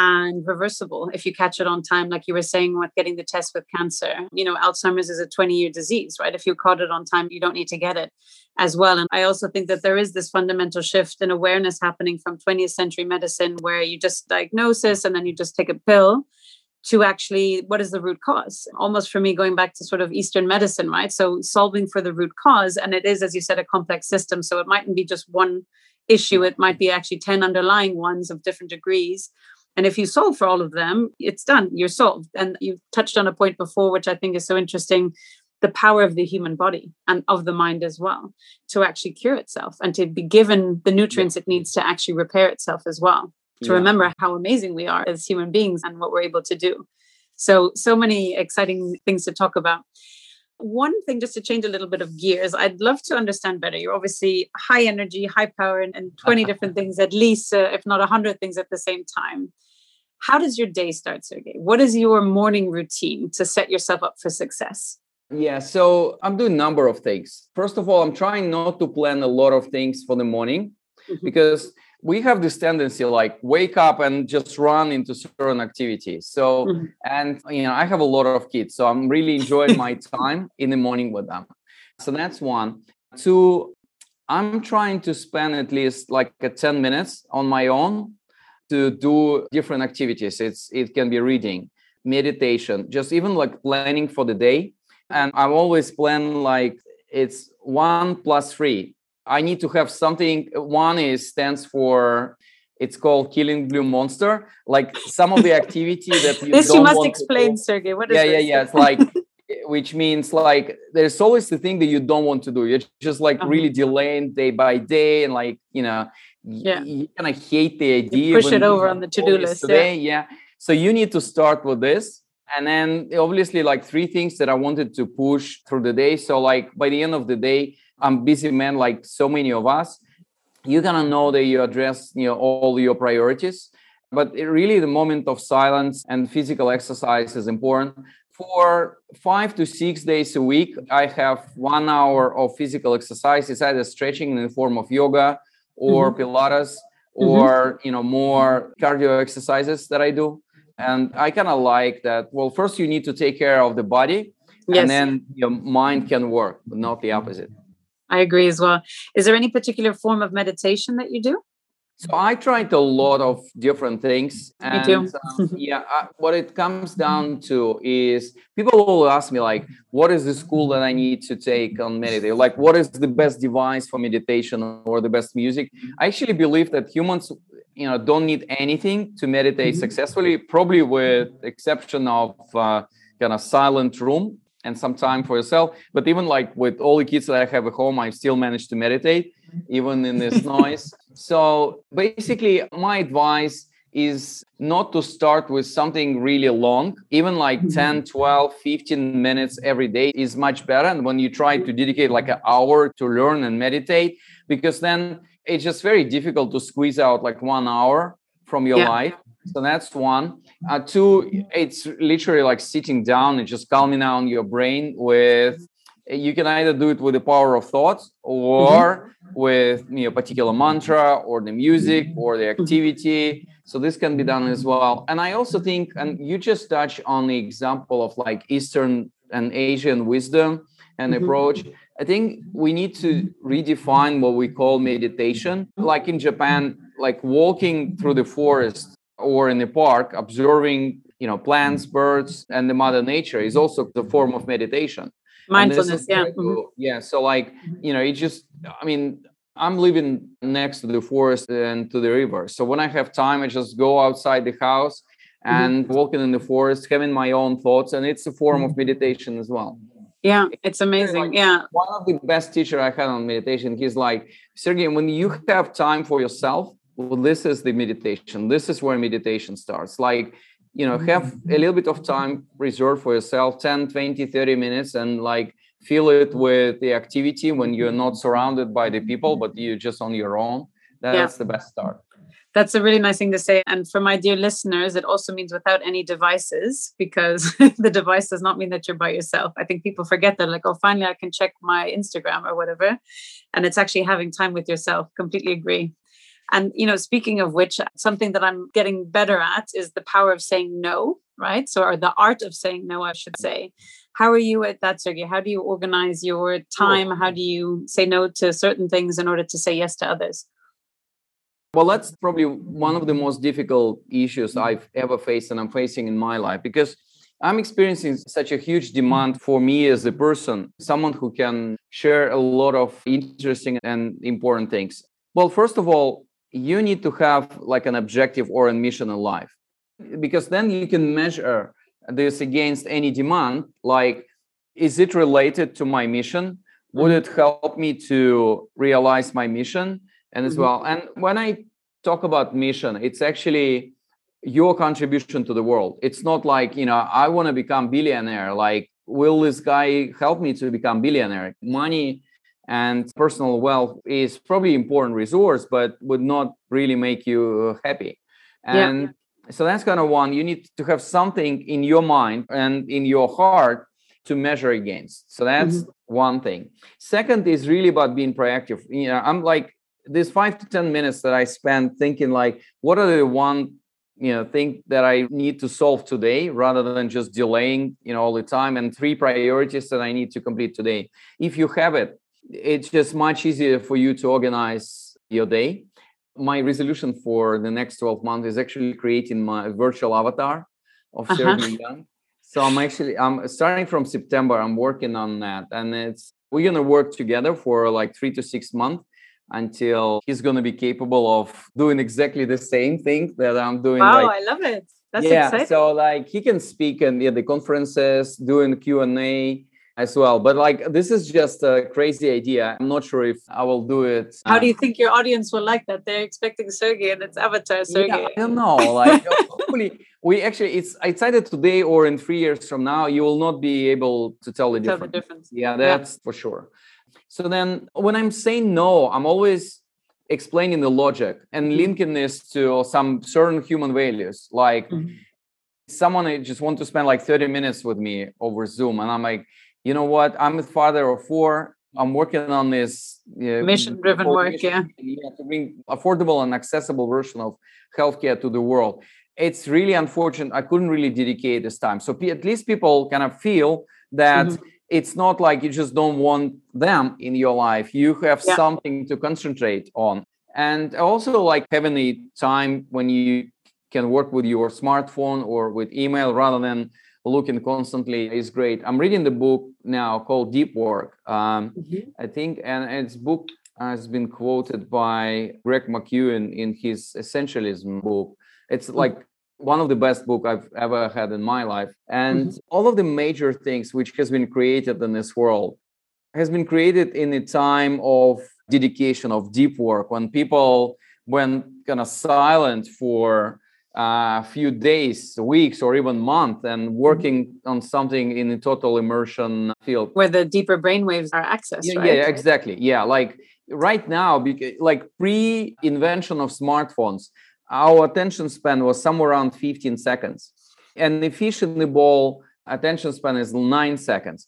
and reversible if you catch it on time, like you were saying with getting the test with cancer. You know, Alzheimer's is a 20 year disease, right? If you caught it on time, you don't need to get it as well. And I also think that there is this fundamental shift in awareness happening from 20th century medicine where you just diagnosis and then you just take a pill to actually what is the root cause almost for me going back to sort of eastern medicine right so solving for the root cause and it is as you said a complex system so it mightn't be just one issue it might be actually 10 underlying ones of different degrees and if you solve for all of them it's done you're solved and you've touched on a point before which i think is so interesting the power of the human body and of the mind as well to actually cure itself and to be given the nutrients it needs to actually repair itself as well to yeah. remember how amazing we are as human beings and what we're able to do. So, so many exciting things to talk about. One thing, just to change a little bit of gears, I'd love to understand better. You're obviously high energy, high power, and, and 20 different things, at least, uh, if not 100 things at the same time. How does your day start, Sergey? What is your morning routine to set yourself up for success? Yeah, so I'm doing a number of things. First of all, I'm trying not to plan a lot of things for the morning mm-hmm. because we have this tendency like wake up and just run into certain activities so mm-hmm. and you know i have a lot of kids so i'm really enjoying my time in the morning with them so that's one two i'm trying to spend at least like a 10 minutes on my own to do different activities it's it can be reading meditation just even like planning for the day and i always plan like it's one plus three I need to have something. One is stands for it's called Killing Blue Monster. Like some of the activity that you this you must explain, Sergey. What is yeah, yeah, yeah. It's like which means like there's always the thing that you don't want to do. You're just like uh-huh. really delaying day by day, and like you know, yeah, you kind of hate the idea. You push it over on the to-do list. Today, yeah. yeah. So you need to start with this. And then obviously like three things that I wanted to push through the day. So like by the end of the day, I'm busy man like so many of us. You're gonna know that you address you know all your priorities, but really the moment of silence and physical exercise is important. For five to six days a week, I have one hour of physical exercise. It's either stretching in the form of yoga or mm-hmm. Pilates or mm-hmm. you know more cardio exercises that I do. And I kind of like that. Well, first you need to take care of the body, yes. and then your mind can work, but not the opposite. I agree as well. Is there any particular form of meditation that you do? So I tried a lot of different things. And, me too. um, yeah, I, what it comes down to is people will ask me like, "What is the school that I need to take on meditation? Like, what is the best device for meditation or the best music?" I actually believe that humans, you know, don't need anything to meditate mm-hmm. successfully. Probably with exception of uh, kind of silent room and some time for yourself. But even like with all the kids that I have at home, I still manage to meditate even in this noise. So basically, my advice is not to start with something really long even like mm-hmm. 10 12 15 minutes every day is much better and when you try to dedicate like an hour to learn and meditate because then it's just very difficult to squeeze out like one hour from your yeah. life so that's one. Uh, two, it's literally like sitting down and just calming down your brain with. You can either do it with the power of thoughts or mm-hmm. with you know particular mantra or the music or the activity. So this can be done as well. And I also think, and you just touch on the example of like Eastern and Asian wisdom and mm-hmm. approach. I think we need to redefine what we call meditation. Like in Japan, like walking through the forest or in the park observing you know plants birds and the mother nature is also the form of meditation mindfulness yeah mm-hmm. yeah so like you know it just i mean i'm living next to the forest and to the river. So when i have time i just go outside the house mm-hmm. and mm-hmm. walking in the forest having my own thoughts and it's a form of meditation as well. Yeah it's amazing like yeah. one of the best teacher i had on meditation he's like sergey when you have time for yourself well this is the meditation. This is where meditation starts. Like you know have a little bit of time reserved for yourself 10 20 30 minutes and like fill it with the activity when you're not surrounded by the people but you're just on your own. That's yeah. the best start. That's a really nice thing to say. And for my dear listeners it also means without any devices because the device does not mean that you're by yourself. I think people forget that like oh finally i can check my instagram or whatever. And it's actually having time with yourself. Completely agree and you know speaking of which something that i'm getting better at is the power of saying no right? So or the art of saying no i should say. How are you at that sergey? How do you organize your time? How do you say no to certain things in order to say yes to others? Well that's probably one of the most difficult issues mm. i've ever faced and i'm facing in my life because I'm experiencing such a huge demand for me as a person, someone who can share a lot of interesting and important things. Well, first of all, you need to have like an objective or a mission in life. Because then you can measure this against any demand like is it related to my mission? Would it help me to realize my mission and as mm-hmm. well? And when i talk about mission it's actually your contribution to the world. It's not like you know i want to become billionaire like will this guy help me to become billionaire? Money and personal wealth is probably important resource but would not really make you happy. And yeah. so that's kind of one you need to have something in your mind and in your heart to measure against. So that's mm-hmm. one thing. Second is really about being proactive. You know i'm like this five to ten minutes that i spend thinking like what are the one you know thing that i need to solve today rather than just delaying you know all the time and three priorities that i need to complete today? If you have it it's just much easier for you to organize your day. My resolution for the next 12 months is actually creating my virtual avatar of uh-huh. Young. So I'm actually I'm starting from September. I'm working on that, and it's we're gonna work together for like three to six months until he's gonna be capable of doing exactly the same thing that I'm doing. Wow, right. I love it. That's yeah, exciting. so like he can speak in yeah, the conferences, doing Q and A as well. But like this is just a crazy idea. I'm not sure if I will do it. How do you think your audience will like that? They're expecting Sergey and it's Avatar Sergey. Yeah, I don't know. Like hopefully we actually it's it's either today or in three years from now you will not be able to tell the, tell difference. the difference. Yeah, that's yeah. for sure. So then when I'm saying no, I'm always explaining the logic and mm-hmm. linking this to some certain human values like mm-hmm. someone just want to spend like 30 minutes with me over zoom and i'm like you know what, I'm a father of four. I'm working on this uh, mission driven work, mission, yeah. To bring affordable and accessible version of healthcare to the world. It's really unfortunate. I couldn't really dedicate this time. So at least people kind of feel that mm-hmm. it's not like you just don't want them in your life. You have yeah. something to concentrate on. And also like having the time when you can work with your smartphone or with email rather than looking constantly is great. I'm reading the book now called Deep Work. Um, mm-hmm. I think, and its book has been quoted by Greg McKeown in his Essentialism book. It's mm-hmm. like one of the best book I've ever had in my life. And mm-hmm. all of the major things which has been created in this world has been created in a time of dedication, of deep work, when people went kind of silent for a few days, weeks, or even month, and mm-hmm. working on something in a total immersion field where the deeper brain waves are accessed. Yeah, right? yeah exactly. Yeah, like right now, like pre-invention of smartphones, our attention span was somewhere around 15 seconds, and efficiently ball attention span is nine seconds.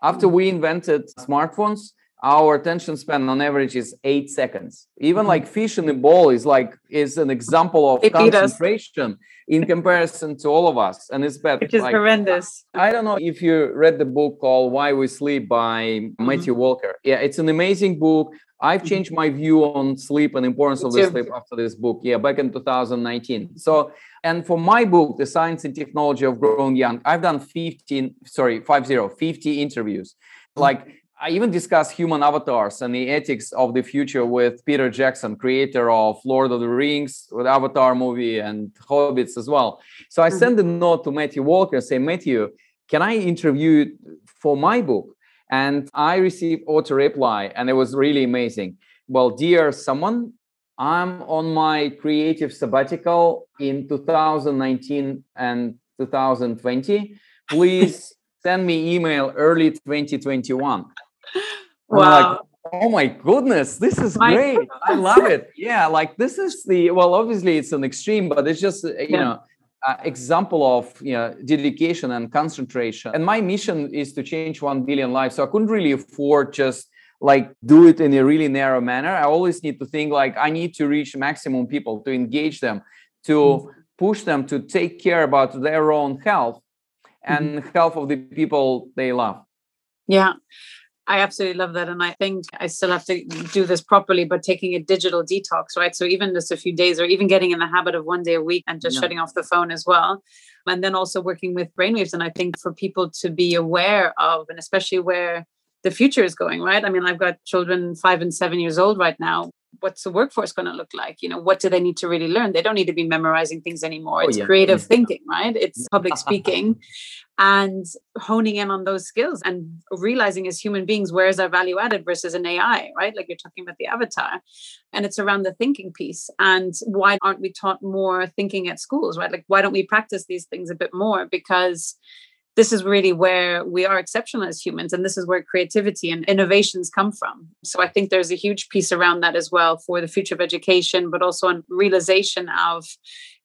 After mm. we invented smartphones, our attention span on average is eight seconds. Even like fish in the bowl is like is an example of concentration in comparison to all of us, and it's bad. Which is like, horrendous. I don't know if you read the book called Why We Sleep by mm-hmm. Matthew Walker. Yeah, it's an amazing book. I've mm-hmm. changed my view on sleep and importance of the sleep after this book. Yeah, back in 2019. So, and for my book, The Science and Technology of Growing Young, I've done 15, sorry, 50, 50 interviews. Like I even discussed human avatars and the ethics of the future with Peter Jackson, creator of Lord of the Rings, with Avatar movie and Hobbits as well. So I mm-hmm. sent a note to Matthew Walker, and say, Matthew, can I interview for my book? And I received auto reply, and it was really amazing. Well, dear someone, I'm on my creative sabbatical in 2019 and 2020. Please send me email early 2021. Wow. Like, oh my goodness, this is my great. Goodness. I love it. Yeah, like this is the well, obviously it's an extreme, but it's just you yeah. know uh, example of you know dedication and concentration and my mission is to change 1 billion lives so i couldn't really afford just like do it in a really narrow manner i always need to think like i need to reach maximum people to engage them to mm-hmm. push them to take care about their own health and mm-hmm. health of the people they love yeah I absolutely love that. And I think I still have to do this properly, but taking a digital detox, right? So even just a few days or even getting in the habit of one day a week and just yeah. shutting off the phone as well. And then also working with brainwaves. And I think for people to be aware of, and especially where the future is going, right? I mean, I've got children five and seven years old right now. What's the workforce going to look like? You know, what do they need to really learn? They don't need to be memorizing things anymore. Oh, it's yeah. creative thinking, right? It's public speaking and honing in on those skills and realizing as human beings where is our value added versus an AI, right? Like you're talking about the avatar. And it's around the thinking piece. And why aren't we taught more thinking at schools, right? Like why don't we practice these things a bit more? Because this is really where we are exceptional as humans and this is where creativity and innovations come from. So i think there's a huge piece around that as well for the future of education but also on realization of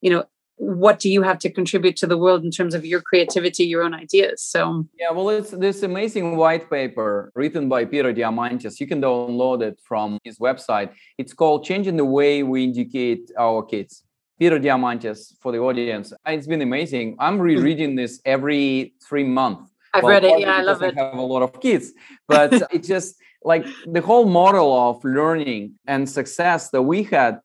you know what do you have to contribute to the world in terms of your creativity your own ideas? So yeah well it's this amazing white paper written by peter diamandis you can download it from his website. It's called changing the way we educate our kids peter diamandis for the audience it's been amazing i'm rereading this every three months i've well, read it yeah i love it i have a lot of kids but it's just like the whole model of learning and success that we had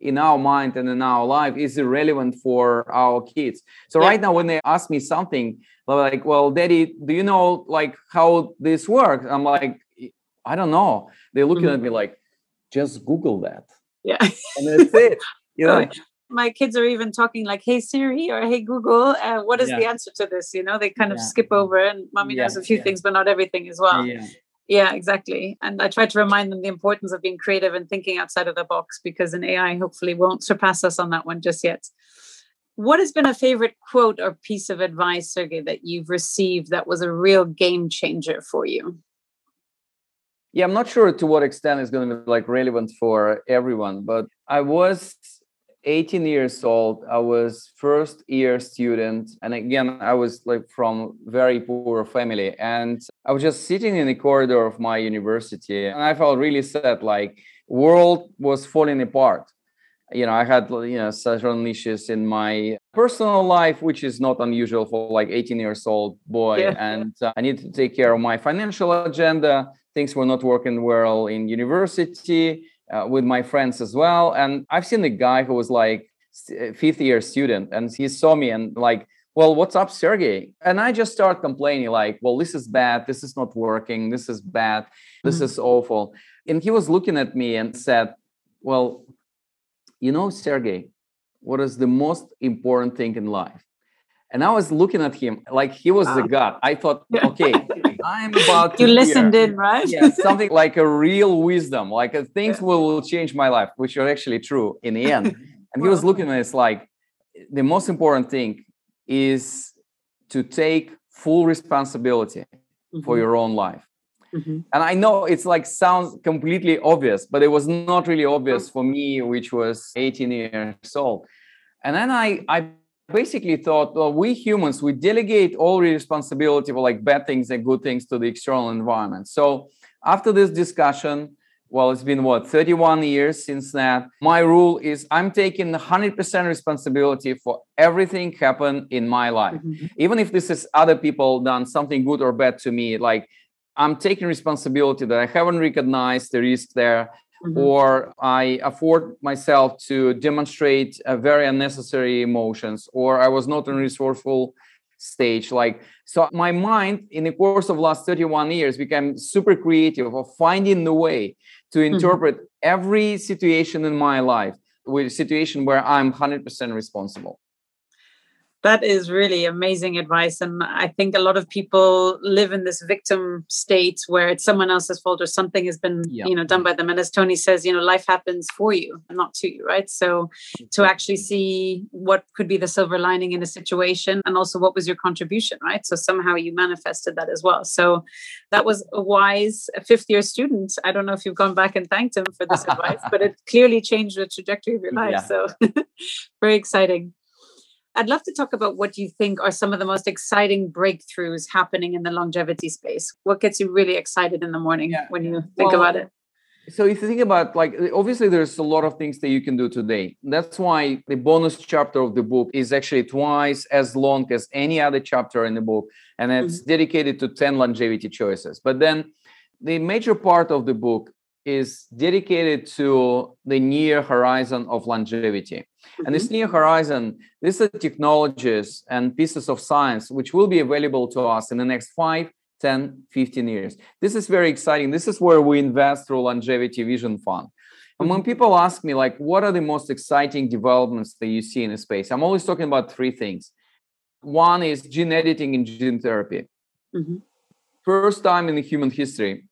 in our mind and in our life is irrelevant for our kids. So yeah. right now, when they ask me something like, "Well, Daddy, do you know like how this works?" I'm like, "I don't know." They're looking mm-hmm. at me like, "Just Google that." Yeah, and that's it. You know. My kids are even talking like, "Hey Siri" or "Hey Google, uh, what is yeah. the answer to this?" You know, they kind of yeah. skip over, and mommy knows a few things, but not everything as well. Yeah yeah exactly and i try to remind them the importance of being creative and thinking outside of the box because an ai hopefully won't surpass us on that one just yet what has been a favorite quote or piece of advice sergey that you've received that was a real game changer for you yeah i'm not sure to what extent it's going to be like relevant for everyone but i was 18 years old i was first year student and again i was like from very poor family and i was just sitting in the corridor of my university and i felt really sad like world was falling apart you know i had you know certain issues in my personal life which is not unusual for like 18 years old boy yeah. and uh, i needed to take care of my financial agenda things were not working well in university uh, with my friends as well. And I've seen a guy who was like uh, fifth year student, and he saw me and like, well, what's up, Sergey? And I just start complaining like, well, this is bad. This is not working. This is bad. This mm-hmm. is awful. And he was looking at me and said, well, you know, Sergey, what is the most important thing in life? And I was looking at him like he was wow. the God. I thought, okay, I'm about to. You listened hear, in, right? yeah, something like a real wisdom, like uh, things will change my life, which are actually true in the end. And he was looking at us like the most important thing is to take full responsibility mm-hmm. for your own life. Mm-hmm. And I know it's like sounds completely obvious, but it was not really obvious for me, which was 18 years old. And then I, I basically thought, well, we humans, we delegate all responsibility for like bad things and good things to the external environment. So after this discussion, well, it's been what 31 years since that. My rule is I'm taking 100% responsibility for everything happen in my life, mm-hmm. even if this is other people done something good or bad to me. Like I'm taking responsibility that I haven't recognized the risk there. Mm-hmm. or I afford myself to demonstrate uh, very unnecessary emotions, or I was not in resourceful stage. Like so, my mind in the course of last 31 years became super creative of finding the way to mm-hmm. interpret mm-hmm. every situation in my life with a situation where I'm 100% responsible. That is really amazing advice. And I think a lot of people live in this victim state where it's someone else's fault or something has been, yeah. you know, done by them. And as Tony says, you know, life happens for you, and not to you, right? So to actually see what could be the silver lining in a situation and also what was your contribution, right? So somehow you manifested that as well. So that was a wise fifth year student. I don't know if you've gone back and thanked him for this advice, but it clearly changed the trajectory of your life. Yeah. So very exciting. I'd love to talk about what you think are some of the most exciting breakthroughs happening in the longevity space. What gets you really excited in the morning yeah. when you think well, about it? So if you think about like obviously there's a lot of things that you can do today. That's why the bonus chapter of the book is actually twice as long as any other chapter in the book and it's mm-hmm. dedicated to 10 longevity choices. But then the major part of the book is dedicated to the near horizon of longevity. Mm-hmm. And this mm-hmm. near horizon, these are technologies and pieces of science which will be available to us in the next 5, 10, 15 years. This is very exciting. This is where we invest through Longevity Vision Fund. And when mm-hmm. people ask me, like, what are the most exciting developments that you see in the space? I'm always talking about three things. One is gene editing and gene therapy. Mm-hmm. First time in the human history,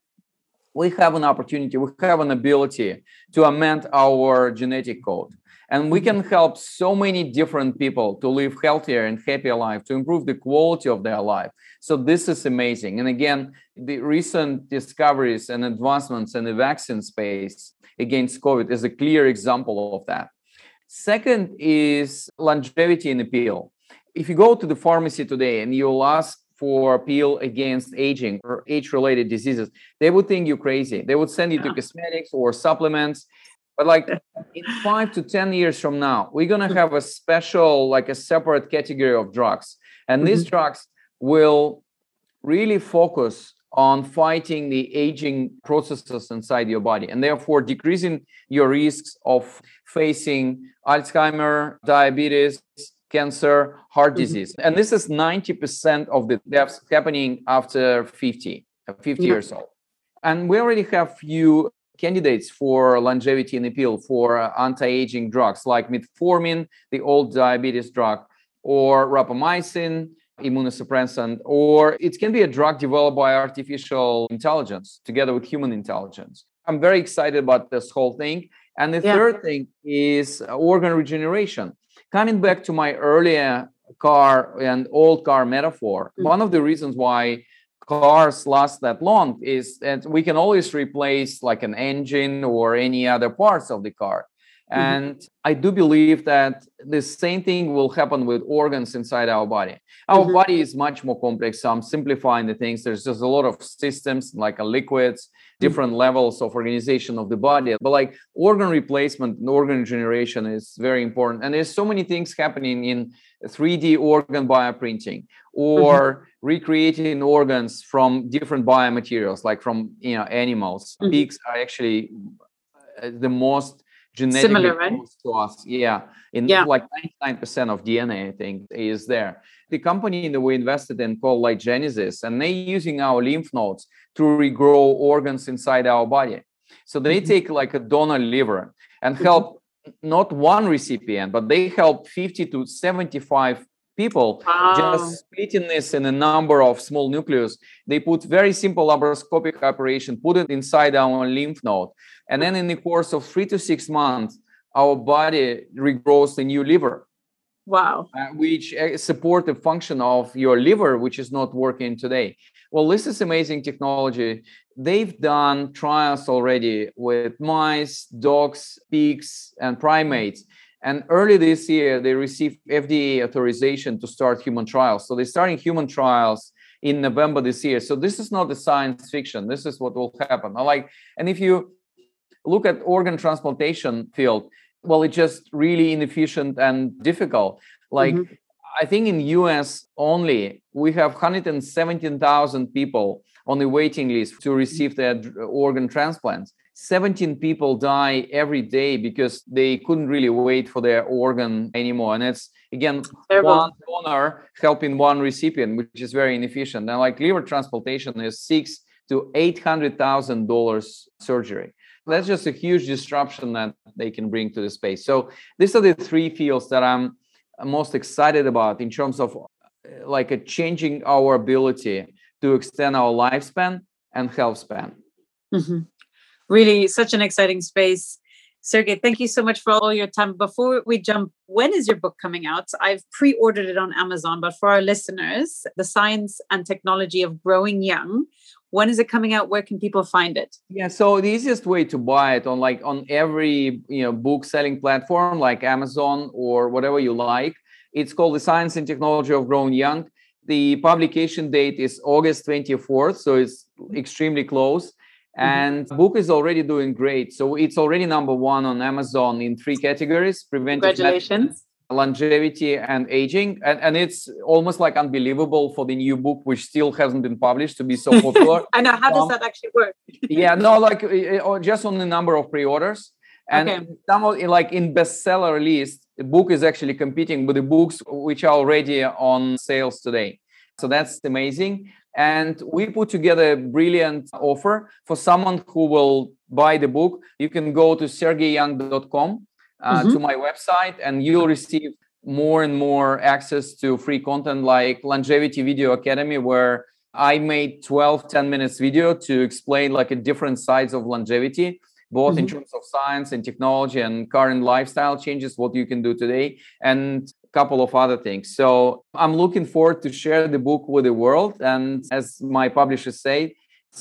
we have an opportunity, we have an ability to amend our genetic code. And we can help so many different people to live healthier and happier life, to improve the quality of their life. So this is amazing. And again, the recent discoveries and advancements in the vaccine space against COVID is a clear example of that. Second is longevity in pill. If you go to the pharmacy today and you'll ask for pill against aging or age-related diseases, they would think you're crazy. They would send you to cosmetics or supplements but like in five to 10 years from now, we're going to have a special, like a separate category of drugs. And mm-hmm. these drugs will really focus on fighting the aging processes inside your body and therefore decreasing your risks of facing Alzheimer, diabetes, cancer, heart mm-hmm. disease. And this is 90% of the deaths happening after 50, 50 mm-hmm. years old. And we already have few candidates for longevity and appeal for uh, anti-aging drugs like metformin, the old diabetes drug, or rapamycin, immunosuppressant, or it can be a drug developed by artificial intelligence together with human intelligence. I'm very excited about this whole thing. And the yeah. third thing is organ regeneration. Coming back to my earlier car and old car metaphor, mm-hmm. one of the reasons why cars last that long is that we can always replace like an engine or any other parts of the car mm-hmm. and i do believe that the same thing will happen with organs inside our body our mm-hmm. body is much more complex so i'm simplifying the things there's just a lot of systems like liquids mm-hmm. different mm-hmm. levels of organization of the body but like organ replacement and organ regeneration is very important and there's so many things happening in 3d organ bioprinting or mm-hmm recreating organs from different biomaterials, like from you know animals. Mm-hmm. Pigs are actually uh, the most genetically Similar, right? to us. Yeah, in yeah. like 99% of DNA, I think, is there. The company that we invested in called LyGenesis, and they using our lymph nodes to regrow organs inside our body. So they mm-hmm. take like a donor liver and mm-hmm. help not one recipient, but they help 50 to 75 people wow. just splitting this in a number of small nucleus. They put very simple laparoscopic operation put it inside our lymph node. And then in the course of three to six months our body regrows a new liver wow. uh, which uh, support the function of your liver which is not working today. Well this is amazing technology. They've done trials already with mice dogs pigs and primates and early this year, they received FDA authorization to start human trials. So they're starting human trials in November this year. So this is not the science fiction. This is what will happen. I like, and if you look at organ transplantation field, well, it's just really inefficient and difficult. Like mm-hmm. I think in US only we have 117,000 people on the waiting list to receive their organ transplants. 17 people die every day because they couldn't really wait for their organ anymore. And it's again one donor helping one recipient, which is very inefficient. And like liver transplantation is six to eight hundred thousand dollars surgery. That's just a huge disruption that they can bring to the space. So these are the three fields that I'm most excited about in terms of uh, like a changing our ability to extend our lifespan and health span. Mm-hmm. Really, such an exciting space. Sergey, thank you so much for all your time. Before we jump, when is your book coming out? I've pre ordered it on Amazon, but for our listeners, The Science and Technology of Growing Young, when is it coming out? Where can people find it? Yeah, so the easiest way to buy it on like on every you know book selling platform like Amazon or whatever you like. It's called The Science and Technology of Growing Young. The publication date is August 24th, so it's extremely close. And mm-hmm. book is already doing great. So it's already number one on amazon in three categories preventive congratulations. longevity and aging. And, and it's almost like unbelievable for the new book which still hasn't been published to be so popular. I know. How does um, that actually work? yeah no like just on the number of pre-orders. And okay. some of, like in bestseller list the book is actually competing with the books which are already on sales today. So that's amazing and we put together a brilliant offer for someone who will buy the book. You can go to sergeyyoung.com uh, mm-hmm. to my website, and you'll receive more and more access to free content like Longevity Video Academy, where I made 12 10 minutes video to explain like a different sides of longevity both mm-hmm. in terms of science and technology and current lifestyle changes what you can do today and couple of other things. So I'm looking forward to share the book with the world. And as my publishers say,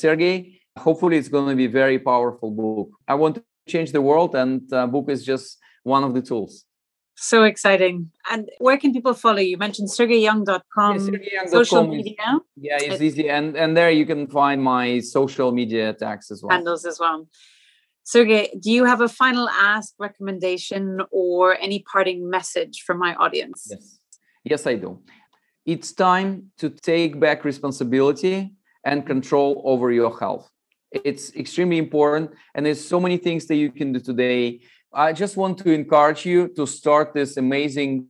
Sergey, hopefully it's going to be a very powerful book. I want to change the world, and uh, book is just one of the tools. So exciting. And where can people follow you? You mentioned sergeyyoung.com, yeah, sergeyyoung.com social media. yeah, it's easy. And, and there you can find my social media tags as well. Handles as well. Sergey, do you have a final ask, recommendation, or any parting message for my audience? Yes, yes, I do. It's time to take back responsibility and control over your health. It's extremely important, and there's so many things that you can do today. I just want to encourage you to start this amazing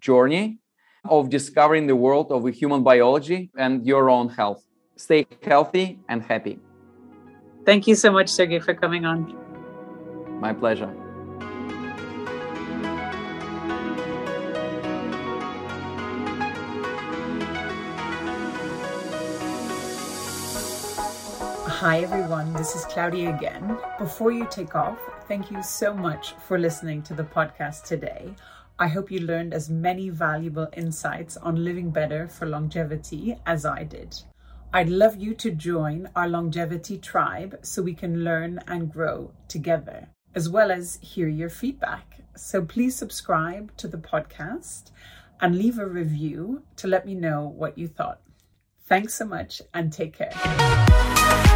journey of discovering the world of human biology and your own health. Stay healthy and happy. Thank you so much, Sergey, for coming on. My pleasure. Hi, everyone. This is Claudia again. Before you take off, thank you so much for listening to the podcast today. I hope you learned as many valuable insights on living better for longevity as I did. I'd love you to join our longevity tribe so we can learn and grow together, as well as hear your feedback. So please subscribe to the podcast and leave a review to let me know what you thought. Thanks so much and take care.